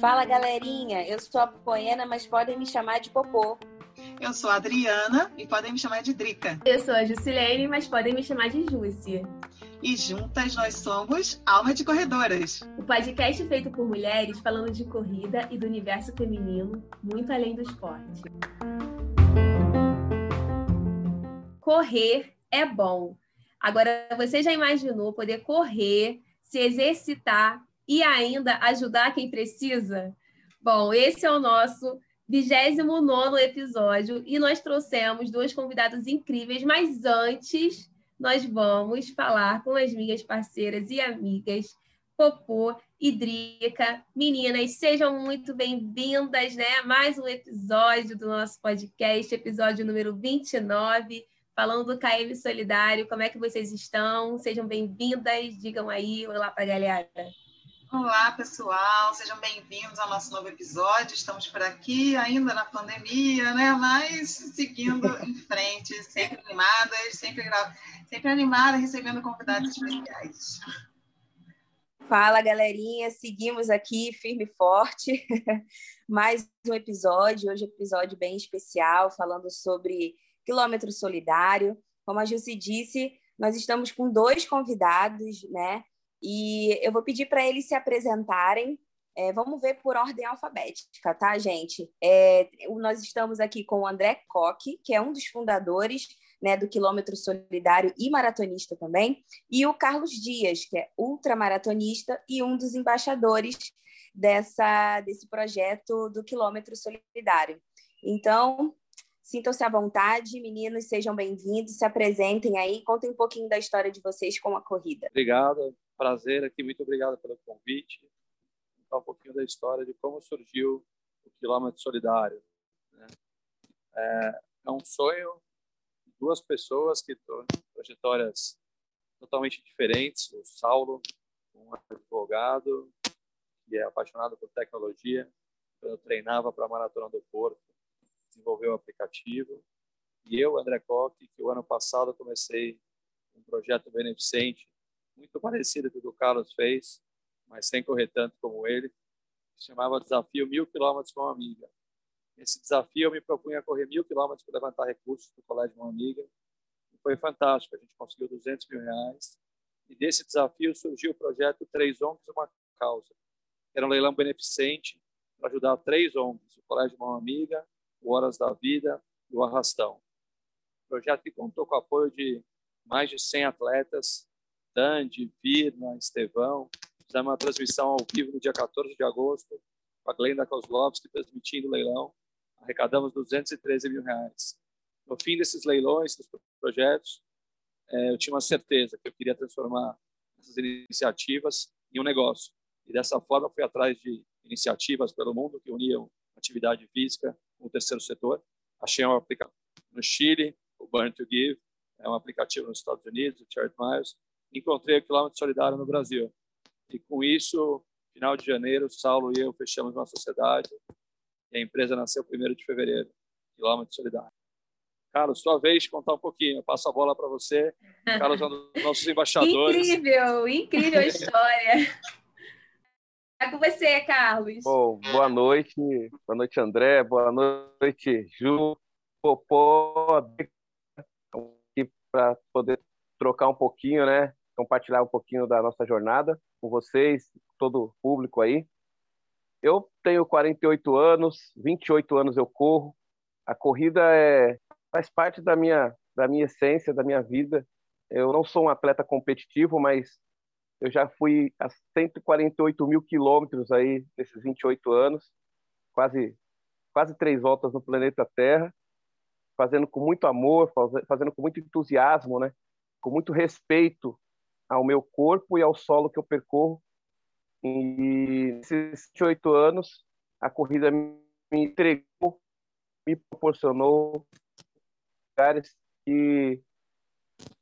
Fala galerinha, eu sou a Poena, mas podem me chamar de Popô. Eu sou a Adriana e podem me chamar de Drica. Eu sou a Jusilene, mas podem me chamar de Júcia. E juntas nós somos Alma de Corredoras. O podcast feito por mulheres falando de corrida e do universo feminino, muito além do esporte. Correr é bom. Agora, você já imaginou poder correr, se exercitar e ainda ajudar quem precisa? Bom, esse é o nosso 29 episódio e nós trouxemos duas convidadas incríveis, mas antes nós vamos falar com as minhas parceiras e amigas, Popô e Drica. Meninas, sejam muito bem-vindas né, mais um episódio do nosso podcast, episódio número 29, falando do KM Solidário. Como é que vocês estão? Sejam bem-vindas, digam aí olá para a galera. Olá, pessoal, sejam bem-vindos ao nosso novo episódio. Estamos por aqui, ainda na pandemia, né? Mas seguindo em frente, sempre animadas, sempre, sempre animadas, recebendo convidados especiais. Fala, galerinha, seguimos aqui firme e forte. Mais um episódio, hoje é um episódio bem especial, falando sobre quilômetro solidário. Como a Jussi disse, nós estamos com dois convidados, né? E eu vou pedir para eles se apresentarem. É, vamos ver por ordem alfabética, tá, gente? É, nós estamos aqui com o André Coque, que é um dos fundadores né, do Quilômetro Solidário e maratonista também, e o Carlos Dias, que é ultramaratonista e um dos embaixadores dessa, desse projeto do Quilômetro Solidário. Então, sintam-se à vontade, meninos, sejam bem-vindos, se apresentem aí, contem um pouquinho da história de vocês com a corrida. Obrigado, prazer aqui, muito obrigado pelo convite. Contar um pouquinho da história de como surgiu o quilômetro solidário. Né? É, é, um sonho de duas pessoas que trajetórias totalmente diferentes. O Saulo, um advogado que é apaixonado por tecnologia, eu treinava para a Maratona do Porto, desenvolveu o aplicativo. E eu, André Koch, que o ano passado comecei um projeto beneficente muito parecido com o que o Carlos fez, mas sem correr tanto como ele, se chamava Desafio Mil Quilômetros com uma Amiga. Nesse desafio, eu me propunha correr mil quilômetros para levantar recursos do Colégio Uma Amiga. E foi fantástico, a gente conseguiu 200 mil reais. E desse desafio surgiu o projeto Três ONGs Uma Causa. Era um leilão beneficente para ajudar três ONGs, o Colégio Mão Amiga, o Horas da Vida e o Arrastão. Um projeto que contou com o apoio de mais de 100 atletas Dandi, Virna, Estevão. Fizemos uma transmissão ao vivo no dia 14 de agosto, com a Glenda Kozlovski transmitindo o leilão. Arrecadamos 213 mil reais. No fim desses leilões, dos projetos, é, eu tinha uma certeza que eu queria transformar essas iniciativas em um negócio. E dessa forma fui atrás de iniciativas pelo mundo que uniam atividade física com o terceiro setor. Achei um aplicativo no Chile, o Burn to Give, é um aplicativo nos Estados Unidos, o Charity Miles, encontrei o quilômetro solidário no Brasil. E com isso, final de janeiro, Saulo e eu fechamos uma sociedade e a empresa nasceu 1 de fevereiro, quilômetro solidário. Carlos, sua vez de contar um pouquinho. Eu passo a bola para você. Carlos é um dos nossos embaixadores. incrível, incrível a história. É com você, Carlos. Bom, boa noite. Boa noite, André. Boa noite, Ju. Popó. Aqui para poder trocar um pouquinho, né? compartilhar um pouquinho da nossa jornada com vocês, todo o público aí. Eu tenho 48 anos, 28 anos eu corro. A corrida é, faz parte da minha, da minha essência, da minha vida. Eu não sou um atleta competitivo, mas eu já fui a 148 mil quilômetros aí nesses 28 anos, quase quase três voltas no planeta Terra, fazendo com muito amor, fazendo com muito entusiasmo, né? Com muito respeito ao meu corpo e ao solo que eu percorro. E nesses oito anos, a corrida me entregou, me proporcionou lugares que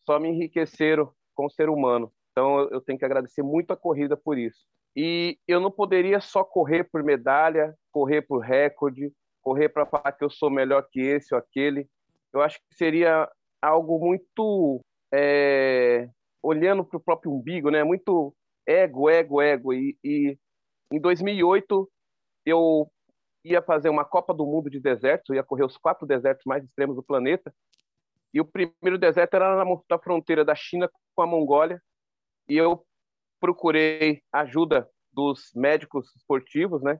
só me enriqueceram como ser humano. Então, eu tenho que agradecer muito a corrida por isso. E eu não poderia só correr por medalha, correr por recorde, correr para falar que eu sou melhor que esse ou aquele. Eu acho que seria algo muito é, olhando para o próprio umbigo, né? Muito ego, ego, ego. E, e em 2008 eu ia fazer uma Copa do Mundo de desertos, eu ia correr os quatro desertos mais extremos do planeta. E o primeiro deserto era na fronteira da China com a Mongólia. E eu procurei ajuda dos médicos esportivos, né?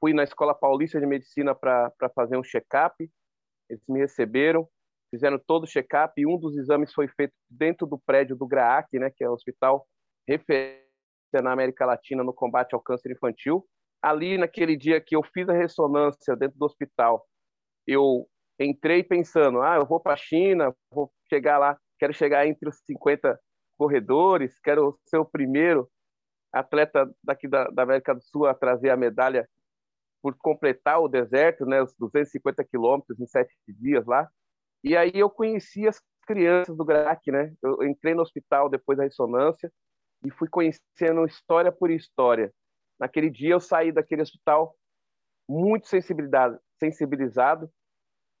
Fui na Escola Paulista de Medicina para fazer um check-up. Eles me receberam, fizeram todo o check-up e um dos exames foi feito dentro do prédio do GRAAC, né? Que é o hospital referência na América Latina no combate ao câncer infantil. Ali, naquele dia que eu fiz a ressonância dentro do hospital, eu entrei pensando, ah, eu vou para a China, vou chegar lá, quero chegar entre os 50 corredores, quero ser o primeiro atleta daqui da, da América do Sul a trazer a medalha por completar o deserto, né, os 250 quilômetros em sete dias lá. E aí eu conheci as crianças do GRAC, né? Eu entrei no hospital depois da ressonância e fui conhecendo história por história. Naquele dia eu saí daquele hospital muito sensibilizado, sensibilizado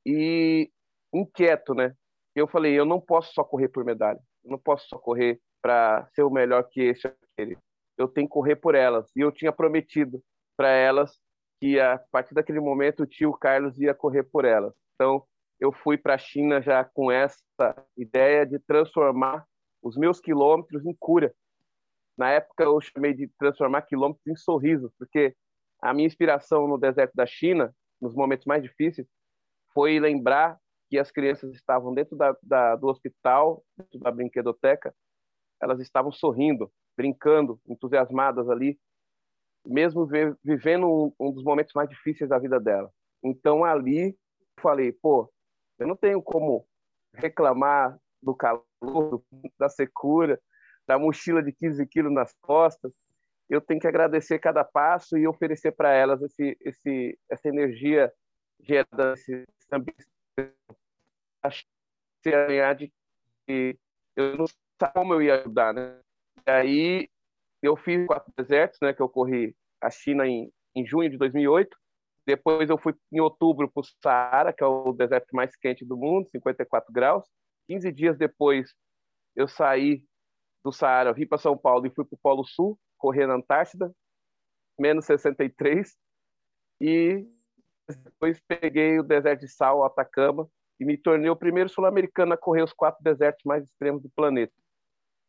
e inquieto, né? Eu falei, eu não posso só correr por medalha, eu não posso só correr para ser o melhor que esse aquele. Eu tenho que correr por elas. E eu tinha prometido para elas que a partir daquele momento o tio Carlos ia correr por elas. Então, eu fui para a China já com essa ideia de transformar os meus quilômetros em cura. Na época eu chamei de transformar quilômetros em sorrisos, porque a minha inspiração no deserto da China, nos momentos mais difíceis, foi lembrar que as crianças estavam dentro da, da, do hospital, dentro da brinquedoteca, elas estavam sorrindo, brincando, entusiasmadas ali, mesmo vivendo um, um dos momentos mais difíceis da vida dela. Então ali falei, pô, eu não tenho como reclamar do calor, da secura, da mochila de 15 quilos nas costas. Eu tenho que agradecer cada passo e oferecer para elas esse, esse, essa energia gerada, esse ambiente de que eu não sabia como eu ia ajudar, né? E aí eu fiz quatro desertos, né? Que eu corri a China em, em junho de 2008. Depois eu fui em outubro para o Saara, que é o deserto mais quente do mundo, 54 graus. 15 dias depois eu saí do Saara, vim para São Paulo e fui para o Polo Sul, correr na Antártida, menos 63. E depois peguei o deserto de Sal, Atacama, e me tornei o primeiro sul-americano a correr os quatro desertos mais extremos do planeta.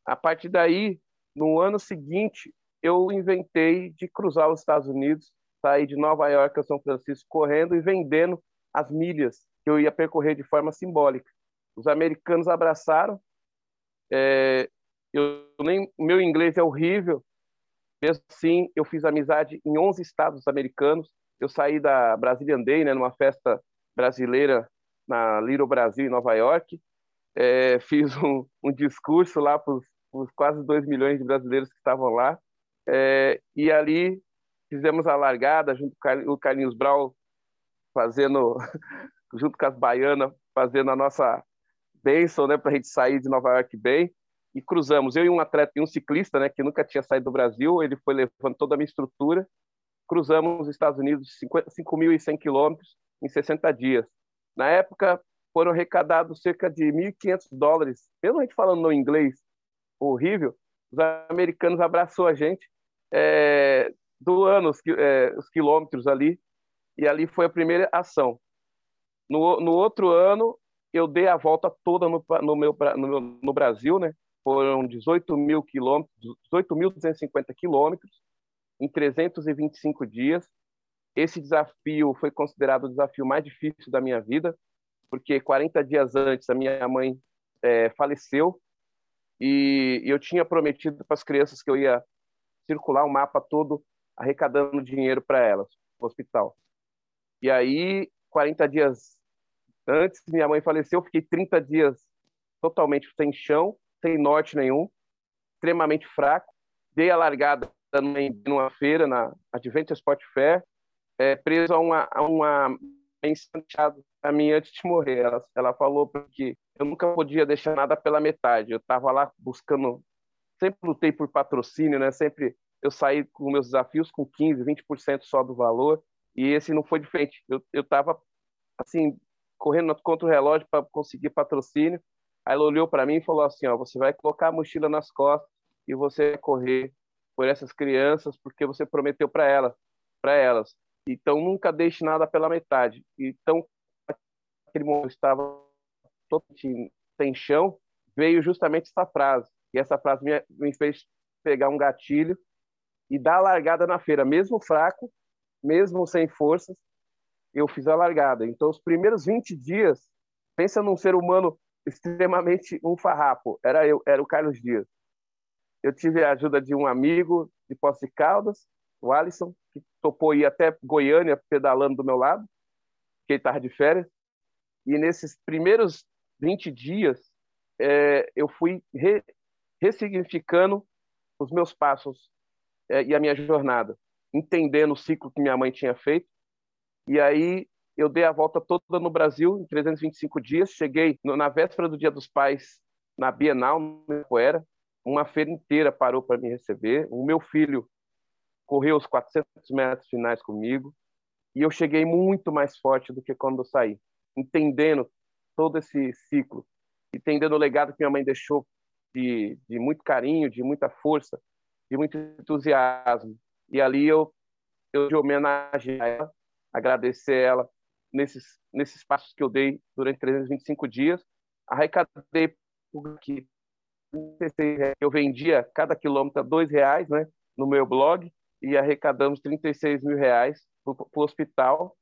A partir daí, no ano seguinte, eu inventei de cruzar os Estados Unidos, sair de Nova York a São Francisco correndo e vendendo as milhas que eu ia percorrer de forma simbólica. Os americanos abraçaram. É, eu nem meu inglês é horrível. Mesmo assim, eu fiz amizade em 11 estados americanos. Eu saí da Brazilian Day, né, numa festa brasileira na Little Brasil, em Nova York. É, fiz um, um, discurso lá para os quase 2 milhões de brasileiros que estavam lá. É, e ali fizemos a largada, junto com o Carlinhos Brau, fazendo, junto com as baianas, fazendo a nossa bênção né, para a gente sair de Nova York bem. E cruzamos, eu e um atleta e um ciclista, né, que nunca tinha saído do Brasil, ele foi levando toda a minha estrutura. Cruzamos os Estados Unidos 5.100 quilômetros em 60 dias. Na época, foram arrecadados cerca de 1.500 dólares, mesmo a gente falando no inglês horrível, os americanos abraçou a gente, é, doando os, é, os quilômetros ali, e ali foi a primeira ação. No, no outro ano, eu dei a volta toda no, no, meu, no, no Brasil, né? Foram 18 mil quilômetros, 18.250 quilômetros em 325 dias. Esse desafio foi considerado o desafio mais difícil da minha vida, porque 40 dias antes a minha mãe é, faleceu e eu tinha prometido para as crianças que eu ia circular o mapa todo arrecadando dinheiro para elas no hospital. E aí, 40 dias antes, minha mãe faleceu, eu fiquei 30 dias totalmente sem chão, sem norte nenhum, extremamente fraco. Dei a largada numa feira, na Adventure Sport Fair, é, preso a uma, a uma Santiago a mim antes de morrer. Ela, ela falou que eu nunca podia deixar nada pela metade. Eu estava lá buscando, sempre lutei por patrocínio, né? Sempre eu saí com meus desafios com 15, 20% só do valor, e esse não foi diferente. Eu eu estava assim correndo contra o relógio para conseguir patrocínio. Aí ela olhou para mim e falou assim: ó, você vai colocar a mochila nas costas e você vai correr por essas crianças porque você prometeu para elas, para elas. Então nunca deixe nada pela metade. Então aquele momento estava totalmente sem chão, veio justamente essa frase. E essa frase me, me fez pegar um gatilho e dar a largada na feira, mesmo fraco, mesmo sem forças, eu fiz a largada. Então, os primeiros 20 dias, pensa num ser humano extremamente um farrapo, era eu, era o Carlos Dias. Eu tive a ajuda de um amigo de Posse de Caldas, o Alisson, que topou ir até Goiânia pedalando do meu lado, que ele estava de férias. E nesses primeiros 20 dias, é, eu fui re, ressignificando os meus passos é, e a minha jornada, entendendo o ciclo que minha mãe tinha feito. E aí eu dei a volta toda no Brasil em 325 dias. Cheguei no, na véspera do Dia dos Pais na Bienal, no Poeira. Uma feira inteira parou para me receber. O meu filho correu os 400 metros finais comigo. E eu cheguei muito mais forte do que quando eu saí, entendendo todo esse ciclo, entendendo o legado que minha mãe deixou de, de muito carinho, de muita força, de muito entusiasmo. E ali eu, eu de homenagem a ela, agradecer ela nesses, nesses passos que eu dei durante 325 dias. Arrecadei que eu vendia cada quilômetro dois reais, né, no meu blog e arrecadamos 36 mil reais para o hospital.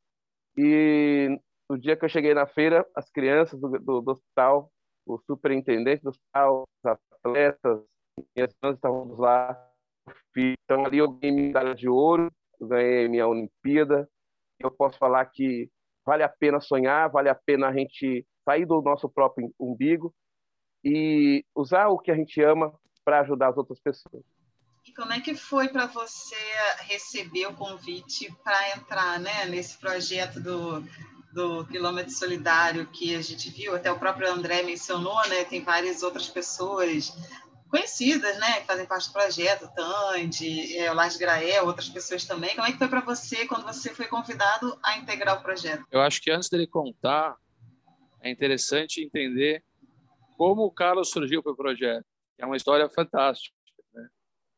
E no dia que eu cheguei na feira, as crianças do, do, do hospital, o superintendente do hospital, os atletas, minhas irmãs estavam lá. Então ali eu ganhei medalha de ouro, ganhei minha Olimpíada. Eu posso falar que vale a pena sonhar, vale a pena a gente sair do nosso próprio umbigo e usar o que a gente ama para ajudar as outras pessoas. E como é que foi para você receber o convite para entrar né, nesse projeto do, do quilômetro solidário que a gente viu, até o próprio André mencionou, né? Tem várias outras pessoas conhecidas, né, que fazem parte do projeto, Tandy, é, o Lars Grael, outras pessoas também. Como é que foi para você quando você foi convidado a integrar o projeto? Eu acho que antes dele contar, é interessante entender como o Carlos surgiu para o projeto. É uma história fantástica.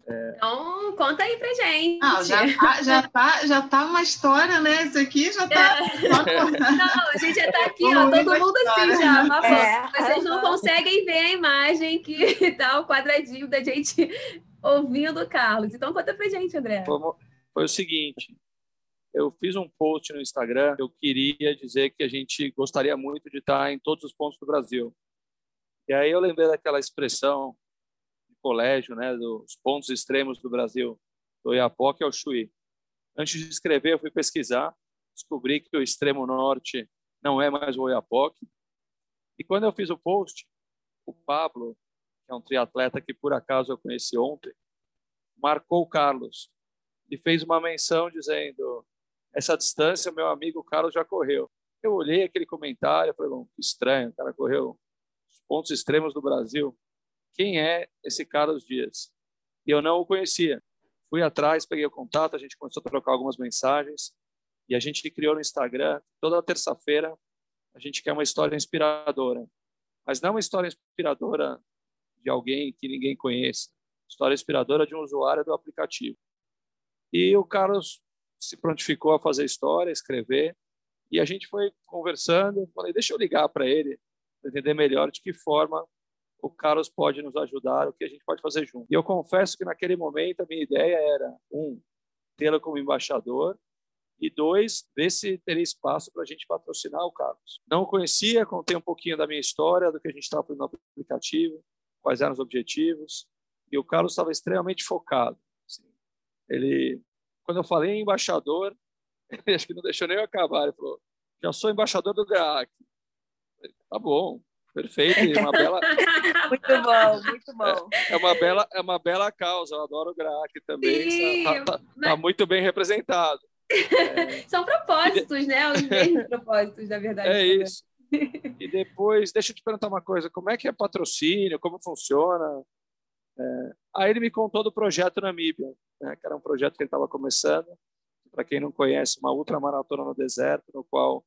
É... Então, conta aí pra gente. Não, já tá, já tá, já tá uma história, né? Isso aqui já tá. É. Não, a gente já tá aqui, ó, todo mundo assim já. É. Vocês não conseguem ver a imagem que tá o quadradinho da gente ouvindo o Carlos. Então, conta pra gente, André. Foi, foi o seguinte. Eu fiz um post no Instagram. Eu queria dizer que a gente gostaria muito de estar em todos os pontos do Brasil. E aí eu lembrei daquela expressão colégio, né, dos pontos extremos do Brasil, do Oiapoque ao Chuí. Antes de escrever, eu fui pesquisar, descobri que o extremo norte não é mais o Oiapoque. E quando eu fiz o post, o Pablo, que é um triatleta que por acaso eu conheci ontem, marcou o Carlos e fez uma menção dizendo: essa distância meu amigo Carlos já correu. Eu olhei aquele comentário falei: que estranho, o cara correu os pontos extremos do Brasil quem é esse Carlos Dias. E eu não o conhecia. Fui atrás, peguei o contato, a gente começou a trocar algumas mensagens e a gente criou no Instagram, toda terça-feira, a gente quer uma história inspiradora. Mas não uma história inspiradora de alguém que ninguém conhece, história inspiradora de um usuário do aplicativo. E o Carlos se prontificou a fazer história, escrever, e a gente foi conversando. Falei, deixa eu ligar para ele, para entender melhor de que forma o Carlos pode nos ajudar, o que a gente pode fazer junto. E eu confesso que naquele momento a minha ideia era, um, tê-lo como embaixador, e dois, ver se teria espaço para a gente patrocinar o Carlos. Não conhecia, contei um pouquinho da minha história, do que a gente estava fazendo no aplicativo, quais eram os objetivos, e o Carlos estava extremamente focado. Assim. Ele, quando eu falei em embaixador, ele acho que não deixou nem eu acabar, ele falou, já sou embaixador do GRAAC. Tá bom, Perfeito, é uma bela. muito bom, muito bom. É, é, uma bela, é uma bela causa. Eu adoro o GRAC também. Está tá, tá, tá muito bem representado. É... São propósitos, né? Os mesmos propósitos, na verdade. É isso. E depois, deixa eu te perguntar uma coisa: como é que é patrocínio? Como funciona? É... Aí ele me contou do projeto Namíbia, né? que era um projeto que ele estava começando. Para quem não conhece, uma ultramaratona no deserto, no qual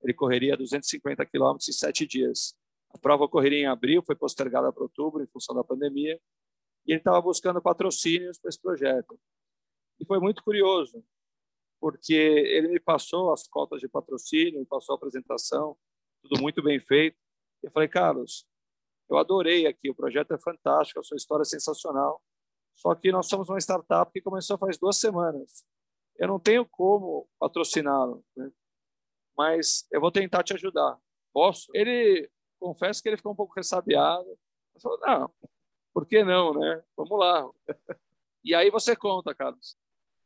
ele correria 250 quilômetros em sete dias A prova ocorreria em abril, foi postergada para outubro em função da pandemia, e ele estava buscando patrocínios para esse projeto. E foi muito curioso, porque ele me passou as cotas de patrocínio, me passou a apresentação, tudo muito bem feito. Eu falei, Carlos, eu adorei aqui, o projeto é fantástico, a sua história é sensacional. Só que nós somos uma startup que começou faz duas semanas. Eu não tenho como patrociná-lo, né? mas eu vou tentar te ajudar. Posso? Ele, confesso que ele ficou um pouco ressabiado. Falei, não, por que não, né? Vamos lá. E aí você conta, Carlos.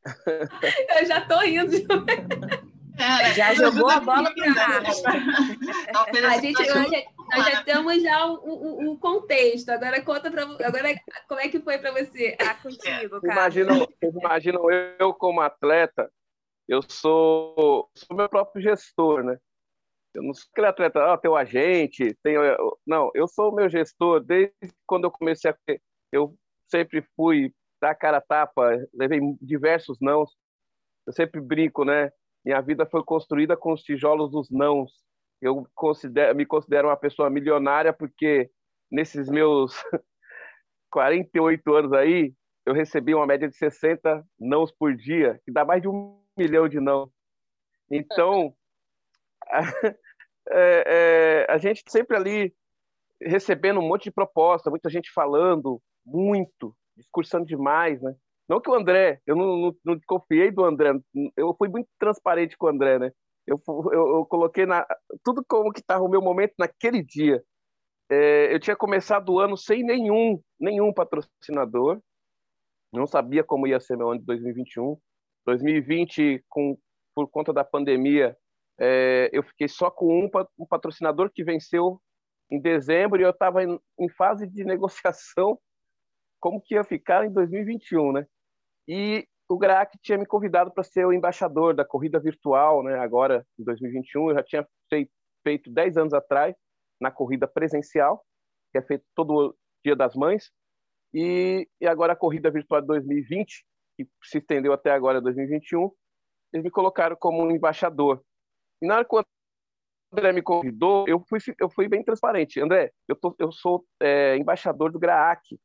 Eu já estou indo. É, já jogou a bola para a gente, nós já temos já o, o, o contexto. Agora conta para agora como é que foi para você? Ah, contigo, cara. Imaginam, imaginam eu como atleta, eu sou, sou meu próprio gestor, né? Eu não sou aquele atleta, ah, teu agente, tenho, não, eu sou o meu gestor desde quando eu comecei a eu sempre fui dar cara a tapa, levei diversos nãos. Eu sempre brinco, né? Minha vida foi construída com os tijolos dos nãos. Eu considero, me considero uma pessoa milionária porque nesses meus 48 anos aí, eu recebi uma média de 60 nãos por dia, que dá mais de um milhão de não. Então, é, é, a gente sempre ali recebendo um monte de proposta, muita gente falando muito, discursando demais, né? Não que o André, eu não, não, não confiei do André, eu fui muito transparente com o André, né? Eu, eu, eu coloquei na, tudo como que estava o meu momento naquele dia. É, eu tinha começado o ano sem nenhum, nenhum patrocinador, não sabia como ia ser meu ano de 2021. 2020, com, por conta da pandemia, é, eu fiquei só com um, um, patrocinador que venceu em dezembro e eu estava em, em, fase de negociação como que ia ficar em 2021, né? E o GRAC tinha me convidado para ser o embaixador da corrida virtual, né? Agora, em 2021, eu já tinha feito 10 anos atrás na corrida presencial, que é feito todo dia das mães, e, e agora a corrida virtual de 2020, que se estendeu até agora 2021, eles me colocaram como um embaixador. E na hora que o André me convidou, eu fui, eu fui bem transparente. André, eu, tô, eu sou é, embaixador do GRAAC,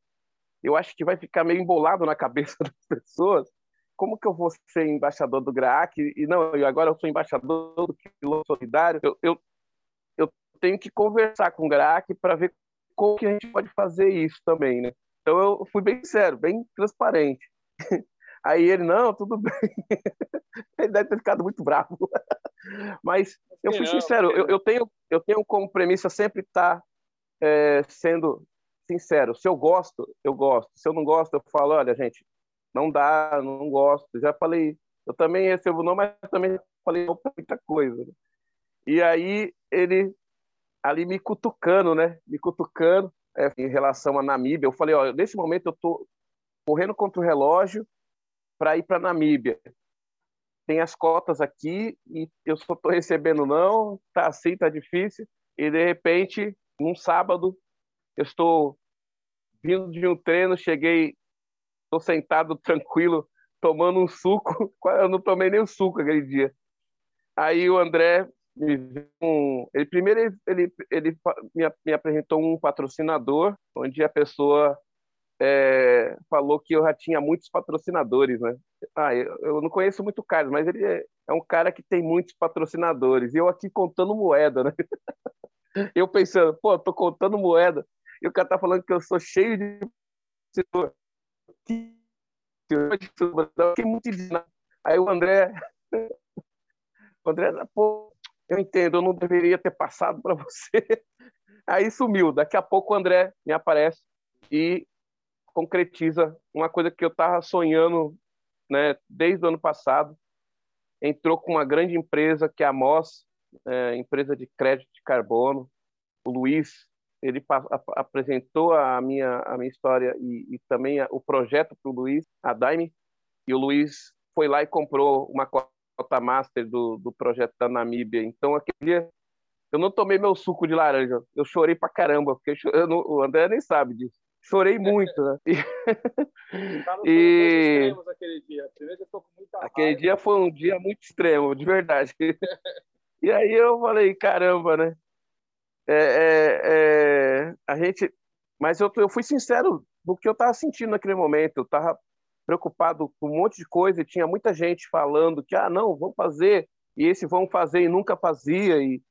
eu acho que vai ficar meio embolado na cabeça das pessoas. Como que eu vou ser embaixador do GRAAC? E não, eu agora eu sou embaixador do Piloto Solidário. Eu, eu, eu tenho que conversar com o GRAAC para ver como que a gente pode fazer isso também, né? Então eu fui bem sério, bem transparente. Aí ele, não, tudo bem. ele deve ter ficado muito bravo. Mas eu fui sincero, eu, eu, tenho, eu tenho como premissa sempre estar tá, é, sendo sincero. Se eu gosto, eu gosto. Se eu não gosto, eu falo, olha, gente, não dá, não gosto. Já falei, eu também recebo não, mas também falei muita coisa. E aí ele ali me cutucando, né? Me cutucando é, em relação à Namíbia. Eu falei, olha, nesse momento eu tô correndo contra o relógio para ir para Namíbia. Tem as cotas aqui e eu só estou recebendo não, tá assim, tá difícil. E de repente, num sábado, eu estou vindo de um treino, cheguei, estou sentado tranquilo, tomando um suco. Eu não tomei nem o suco aquele dia. Aí o André me um, ele primeiro ele, ele, ele me, me, apresentou um patrocinador, onde a pessoa é, falou que eu já tinha muitos patrocinadores, né? Ah, eu, eu não conheço muito o Carlos, mas ele é, é, um cara que tem muitos patrocinadores. E eu aqui contando moeda, né? Eu pensando, pô, tô contando moeda e o cara tá falando que eu sou cheio de Aí o André, o André, pô, eu entendo, eu não deveria ter passado para você. Aí sumiu. Daqui a pouco o André me aparece e concretiza uma coisa que eu estava sonhando, né, desde o ano passado. Entrou com uma grande empresa que é a MOS, é, empresa de crédito de carbono. O Luiz ele apresentou a minha, a minha história e, e também a, o projeto para o Luiz, a Daime, e o Luiz foi lá e comprou uma cota master do, do projeto da Namíbia. Então, aquele dia, eu não tomei meu suco de laranja, eu chorei pra caramba, porque eu não, o André nem sabe disso. Chorei muito, né? E, e... aquele dia. aquele dia foi um dia muito extremo, de verdade. e aí eu falei, caramba, né? é, é, é, a gente, mas eu, eu fui sincero do que eu estava sentindo naquele momento. Eu estava preocupado com um monte de coisa e tinha muita gente falando que ah não, vamos fazer e esse vão fazer e nunca fazia e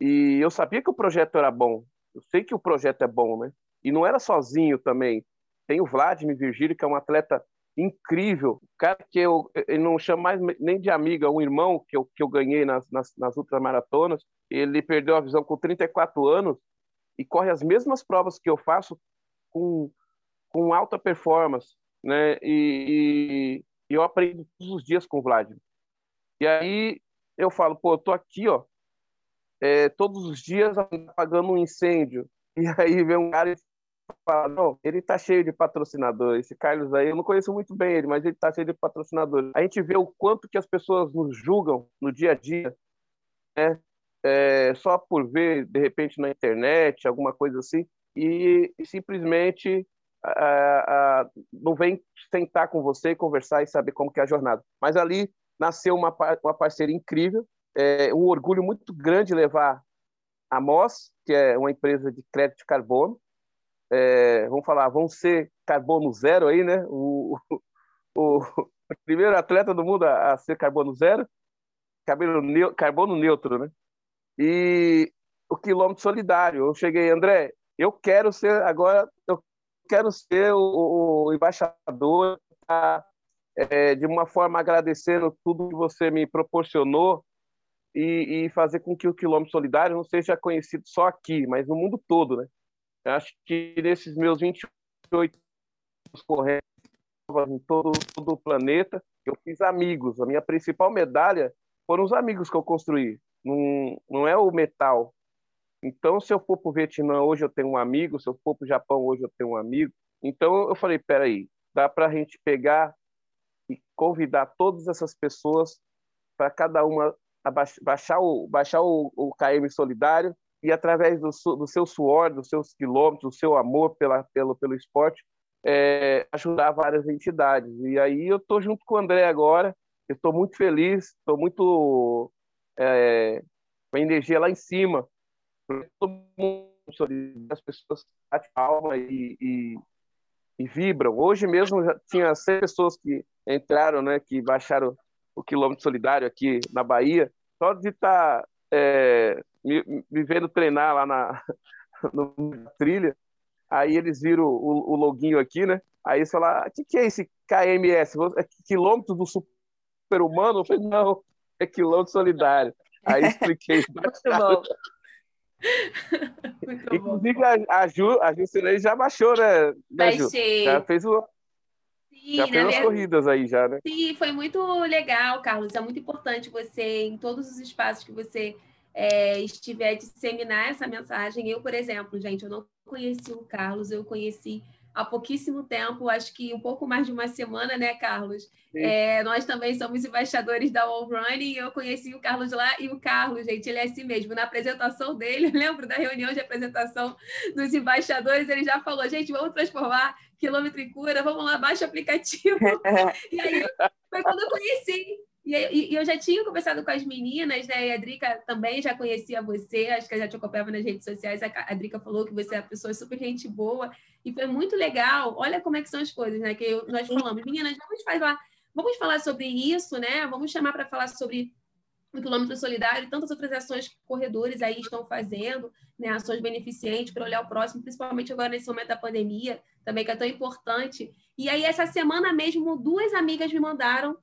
e eu sabia que o projeto era bom. Eu sei que o projeto é bom, né? E não era sozinho também. Tem o Vladimir Virgílio, que é um atleta incrível. Cara que eu, não chamo mais nem de amigo, é um irmão que eu, que eu ganhei nas, nas, nas ultramaratonas. Ele perdeu a visão com 34 anos e corre as mesmas provas que eu faço com, com alta performance. Né? E, e eu aprendo todos os dias com o Vladimir. E aí eu falo, pô, eu tô aqui, ó, é, todos os dias apagando um incêndio. E aí vem um cara e não, ele tá cheio de patrocinadores. Esse Carlos aí, eu não conheço muito bem ele, mas ele tá cheio de patrocinadores. A gente vê o quanto que as pessoas nos julgam no dia a dia, né? É, só por ver, de repente, na internet, alguma coisa assim, e, e simplesmente a, a, não vem sentar com você, conversar e saber como que é a jornada. Mas ali nasceu uma, uma parceria incrível, é um orgulho muito grande levar a Moss, que é uma empresa de crédito de carbono, é, vamos falar, vão ser carbono zero aí, né? O, o, o primeiro atleta do mundo a, a ser carbono zero, carbono, carbono neutro, né? E o quilômetro solidário. Eu cheguei, André, eu quero ser agora, eu quero ser o, o embaixador, tá, é, de uma forma agradecendo tudo que você me proporcionou e, e, fazer com que o quilômetro solidário não seja conhecido só aqui, mas no mundo todo, né? Acho que nesses meus 28 anos correndo em todo, todo o planeta, eu fiz amigos. A minha principal medalha foram os amigos que eu construí. Não, não é o metal. Então, se eu for para o Vietnã, hoje eu tenho um amigo. Se eu for para o Japão, hoje eu tenho um amigo. Então, eu falei, peraí, dá para a gente pegar e convidar todas essas pessoas para cada uma baixar o, baixar o, o KM solidário e através do, do seu suor, dos seus quilômetros, do seu amor pela, pelo, pelo esporte, é, ajudar várias entidades. E aí eu estou junto com o André agora, estou muito feliz, estou muito é, com a energia lá em cima. Todo mundo, as pessoas batem palma e, e, e, vibram. Hoje mesmo já tinha 100 pessoas que entraram, né, que baixaram o quilômetro solidário aqui na Bahia, só de estar tá, é, me, me, vendo treinar lá na, no, trilha, aí eles viram o, o loginho aqui, né? Aí eles falaram, o que, que é esse KMS? É quilômetro do super-humano? Eu falei, não, é quilômetro solidário. Aí expliquei. Muito bom. Muito Inclusive, a, a Ju, a Ju já baixou, né? né Baixei. Já fez o, Sim, já fez as corridas aí já, né? Sim, foi muito legal, Carlos. É muito importante você, em todos os espaços que você é, estiver disseminar essa mensagem. Eu, por exemplo, gente, eu não conheci o Carlos, eu conheci há pouquíssimo tempo, acho que um pouco mais de uma semana, né, Carlos? É, nós também somos embaixadores da All Running, eu conheci o Carlos lá, e o Carlos, gente, ele é assim mesmo. Na apresentação dele, eu lembro da reunião de apresentação dos embaixadores, ele já falou, gente, vamos transformar quilômetro em cura, vamos lá, baixa o aplicativo. e aí foi quando eu conheci. E, eu já tinha conversado com as meninas, né? E a Drica também já conhecia você, acho que eu já te acompanhava nas redes sociais. A Drica falou que você é uma pessoa super gente boa. E foi muito legal. Olha como é que são as coisas, né? Que nós falamos, meninas, vamos falar, vamos falar sobre isso, né? Vamos chamar para falar sobre o quilômetro solidário e tantas outras ações que corredores aí estão fazendo, né? Ações beneficentes para olhar o próximo, principalmente agora nesse momento da pandemia, também que é tão importante. E aí, essa semana mesmo, duas amigas me mandaram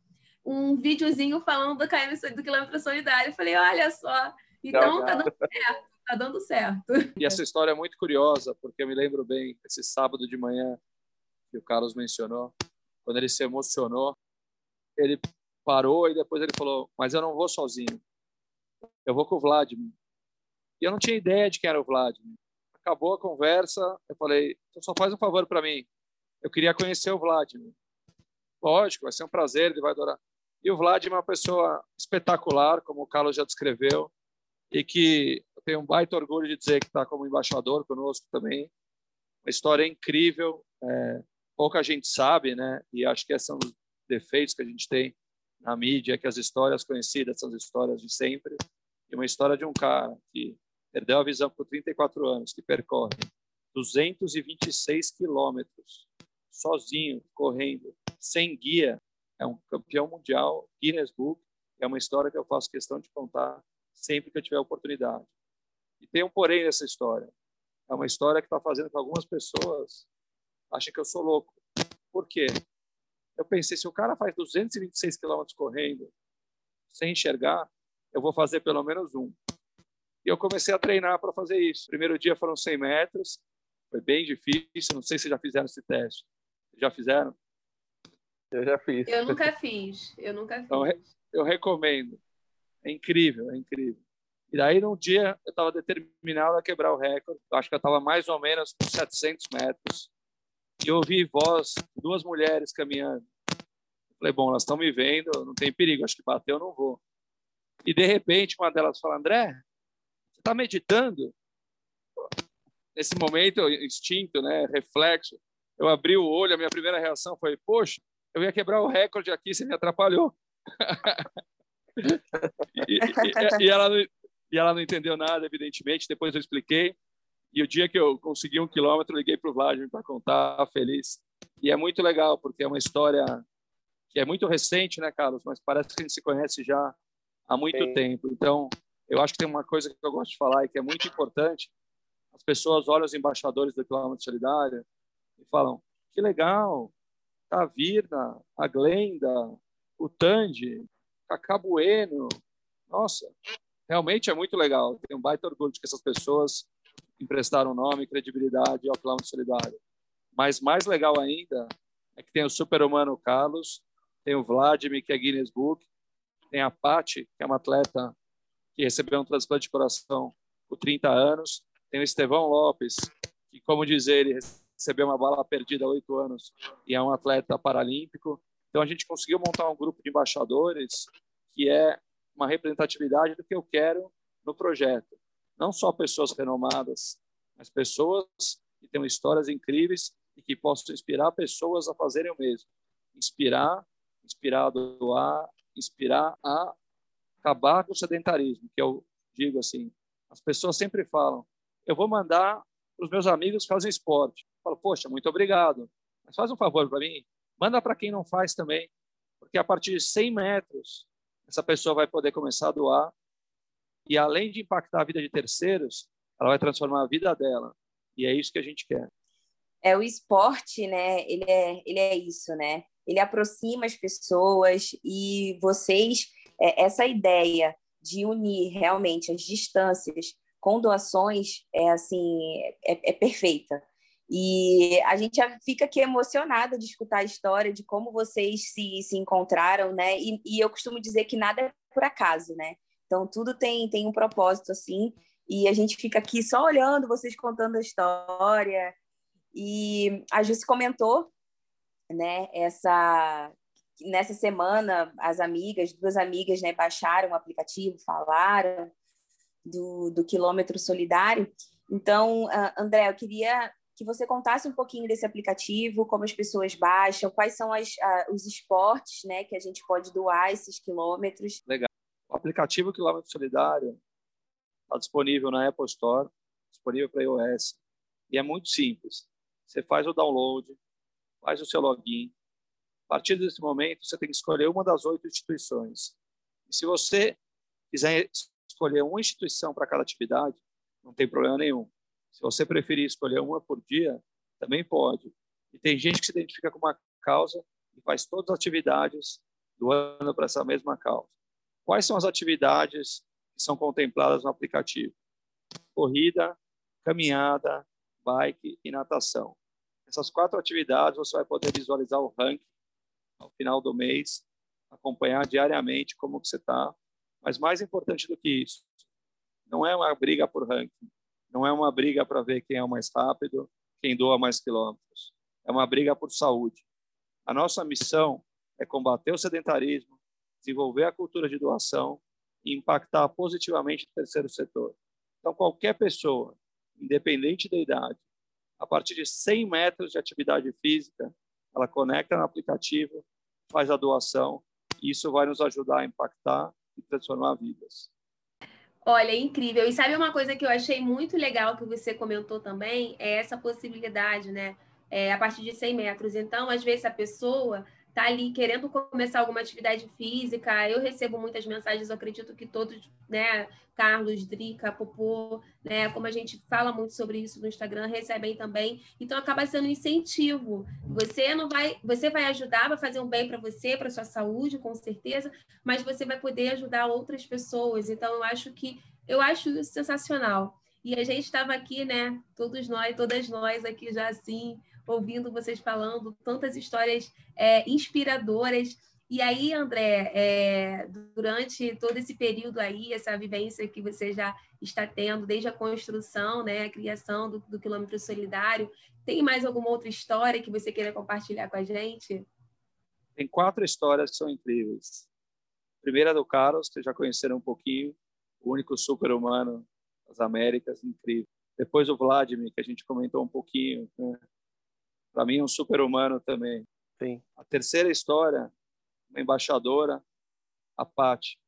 um videozinho falando do KM do quilômetro solidário. Eu falei, olha só, então tá dando certo, tá dando certo. E essa história é muito curiosa, porque eu me lembro bem, esse sábado de manhã que o Carlos mencionou, quando ele se emocionou, ele parou e depois ele falou, mas eu não vou sozinho, eu vou com o Vladimir. E eu não tinha ideia de quem era o Vladimir. Acabou a conversa, eu falei, então só faz um favor para mim, eu queria conhecer o Vladimir. Lógico, vai ser um prazer, ele vai adorar. E o Vladimir é uma pessoa espetacular, como o Carlos já descreveu, e que eu tenho um baita orgulho de dizer que está como embaixador conosco também. Uma história incrível, é, pouca gente sabe, né? E acho que esses são os defeitos que a gente tem na mídia, que as histórias conhecidas são as histórias de sempre. E uma história de um cara que perdeu a visão por 34 anos, que percorre 226 quilômetros sozinho, correndo, sem guia. É um campeão mundial, Guinness Book. É uma história que eu faço questão de contar sempre que eu tiver oportunidade. E tem um porém nessa história. É uma história que está fazendo com algumas pessoas achem que eu sou louco. Por quê? Eu pensei, se o cara faz 226 quilômetros correndo, sem enxergar, eu vou fazer pelo menos um. E eu comecei a treinar para fazer isso. Primeiro dia foram 100 metros, foi bem difícil. Não sei se já fizeram esse teste. Já fizeram? Eu já fiz. Eu nunca fiz. Eu nunca então, fiz. Então, eu recomendo. É incrível, é incrível. E daí, num dia, eu estava determinado a quebrar o recorde. Eu acho que eu estava mais ou menos com 700 metros. E eu ouvi voz de duas mulheres caminhando. Eu falei, bom, elas estão me vendo, não tem perigo, acho que bateu, eu não vou. E, de repente, uma delas fala, André, você está meditando? Nesse momento, instinto, né, reflexo, eu abri o olho, a minha primeira reação foi, poxa, eu ia quebrar o recorde aqui, você me atrapalhou. e, e, e, ela, e ela não entendeu nada, evidentemente. Depois eu expliquei. E o dia que eu consegui um quilômetro, liguei para o Vladimir para contar, feliz. E é muito legal, porque é uma história que é muito recente, né, Carlos? Mas parece que a gente se conhece já há muito Sim. tempo. Então, eu acho que tem uma coisa que eu gosto de falar e que é muito importante. As pessoas olham os embaixadores do Quilômetro Solidário e falam: que legal, a Virna, a Glenda, o Tandy, Cacá Bueno. Nossa, realmente é muito legal. Tenho um baita orgulho de que essas pessoas emprestaram nome credibilidade ao Quilômetro Solidário. Mas mais legal ainda é que tem o super-humano Carlos, tem o Vladimir, que é Guinness Book, tem a Pati, que é uma atleta que recebeu um transplante de coração por 30 anos, tem o Estevão Lopes, que, como diz ele, recebeu uma bala perdida há oito anos e é um atleta paralímpico. Então, a gente conseguiu montar um grupo de embaixadores que é uma representatividade do que eu quero no projeto. Não só pessoas renomadas, mas pessoas que tenham histórias incríveis e que possam inspirar pessoas a fazerem o mesmo. Inspirar, inspirar a doar, inspirar a acabar com o sedentarismo, que eu digo assim. As pessoas sempre falam, eu vou mandar os meus amigos fazem esporte. Falo, poxa, muito obrigado. Mas faz um favor para mim, manda para quem não faz também. Porque a partir de 100 metros, essa pessoa vai poder começar a doar e além de impactar a vida de terceiros, ela vai transformar a vida dela. E é isso que a gente quer. É o esporte, né? Ele é, ele é isso, né? Ele aproxima as pessoas e vocês é, essa ideia de unir realmente as distâncias com doações é assim é, é perfeita. E a gente fica aqui emocionada de escutar a história de como vocês se, se encontraram, né? E, e eu costumo dizer que nada é por acaso, né? Então tudo tem, tem um propósito assim. E a gente fica aqui só olhando vocês contando a história. E a Jussi comentou, né? Essa nessa semana as amigas, duas amigas, né, baixaram o aplicativo, falaram do, do quilômetro solidário. Então, André, eu queria que você contasse um pouquinho desse aplicativo, como as pessoas baixam, quais são as, os esportes né, que a gente pode doar esses quilômetros. Legal. O aplicativo Quilômetro Solidário está disponível na Apple Store, disponível para iOS, e é muito simples. Você faz o download, faz o seu login. A partir desse momento, você tem que escolher uma das oito instituições. E se você quiser escolher uma instituição para cada atividade, não tem problema nenhum. Se você preferir escolher uma por dia, também pode. E tem gente que se identifica com uma causa e faz todas as atividades do ano para essa mesma causa. Quais são as atividades que são contempladas no aplicativo? Corrida, caminhada, bike e natação. Essas quatro atividades você vai poder visualizar o ranking ao final do mês, acompanhar diariamente como que você está. Mas mais importante do que isso, não é uma briga por ranking, não é uma briga para ver quem é o mais rápido, quem doa mais quilômetros. É uma briga por saúde. A nossa missão é combater o sedentarismo, desenvolver a cultura de doação e impactar positivamente o terceiro setor. Então, qualquer pessoa, independente da idade, a partir de 100 metros de atividade física, ela conecta no aplicativo, faz a doação, e isso vai nos ajudar a impactar e transformar vidas. Olha, é incrível. E sabe uma coisa que eu achei muito legal que você comentou também? É essa possibilidade, né? É, a partir de 100 metros. Então, às vezes, a pessoa está ali querendo começar alguma atividade física. Eu recebo muitas mensagens, eu acredito que todos, né, Carlos, Drica, Popô, né, como a gente fala muito sobre isso no Instagram, recebem também. Então acaba sendo um incentivo. Você não vai, você vai ajudar, vai fazer um bem para você, para sua saúde, com certeza, mas você vai poder ajudar outras pessoas. Então eu acho que eu acho isso sensacional. E a gente estava aqui, né, todos nós, todas nós aqui já assim, ouvindo vocês falando tantas histórias é, inspiradoras. E aí, André, é, durante todo esse período aí, essa vivência que você já está tendo, desde a construção, né, a criação do, do quilômetro solidário, tem mais alguma outra história que você queira compartilhar com a gente? Tem quatro histórias que são incríveis. A primeira é do Carlos, que já conheceram um pouquinho, o único super-humano das Américas, incrível. Depois o Vladimir, que a gente comentou um pouquinho, né? Para mim, um super-humano também. Sim. A terceira história, uma embaixadora, a Paty.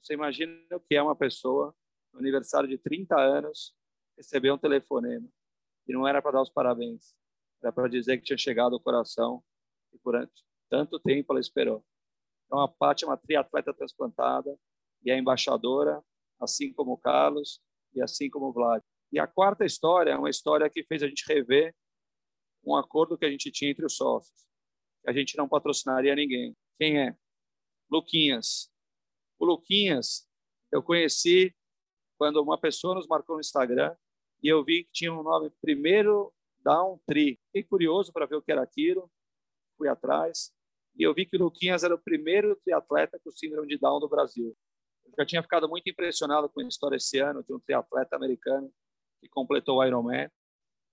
Você imagina o que é uma pessoa, no aniversário de 30 anos, receber um telefonema. E não era para dar os parabéns, era para dizer que tinha chegado ao coração e por tanto tempo ela esperou. Então, a Paty é uma triatleta transplantada e é embaixadora, assim como o Carlos e assim como o Vlad. E a quarta história é uma história que fez a gente rever um acordo que a gente tinha entre os sócios. A gente não patrocinaria ninguém. Quem é? Luquinhas. O Luquinhas, eu conheci quando uma pessoa nos marcou no Instagram e eu vi que tinha um nome primeiro Down Tree. Fiquei curioso para ver o que era aquilo, fui atrás e eu vi que o Luquinhas era o primeiro triatleta com síndrome de Down do Brasil. Eu já tinha ficado muito impressionado com a história esse ano de um triatleta americano que completou o Ironman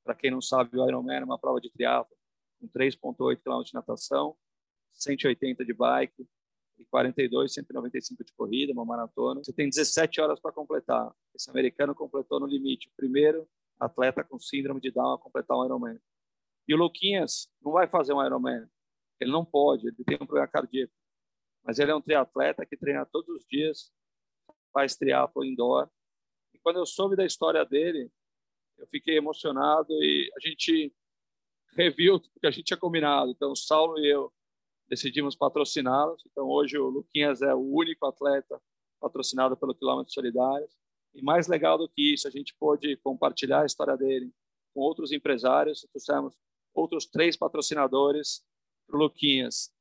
para quem não sabe, o Ironman é uma prova de triatlo com 3.8 km de natação, 180 de bike e 42, 195 de corrida, uma maratona. Você tem 17 horas para completar. Esse americano completou no limite. O primeiro atleta com síndrome de Down a completar um Ironman. E o Luquinhas não vai fazer um Ironman. Ele não pode, ele tem um problema cardíaco. Mas ele é um triatleta que treina todos os dias, faz triatlo indoor. E quando eu soube da história dele, eu fiquei emocionado e a gente reviu o que a gente tinha combinado. Então, o Saulo e eu decidimos patrociná-los. Então, hoje o Luquinhas é o único atleta patrocinado pelo Quilômetro Solidário. E mais legal do que isso, a gente pôde compartilhar a história dele com outros empresários. Trouxemos outros três patrocinadores para o Luquinhas.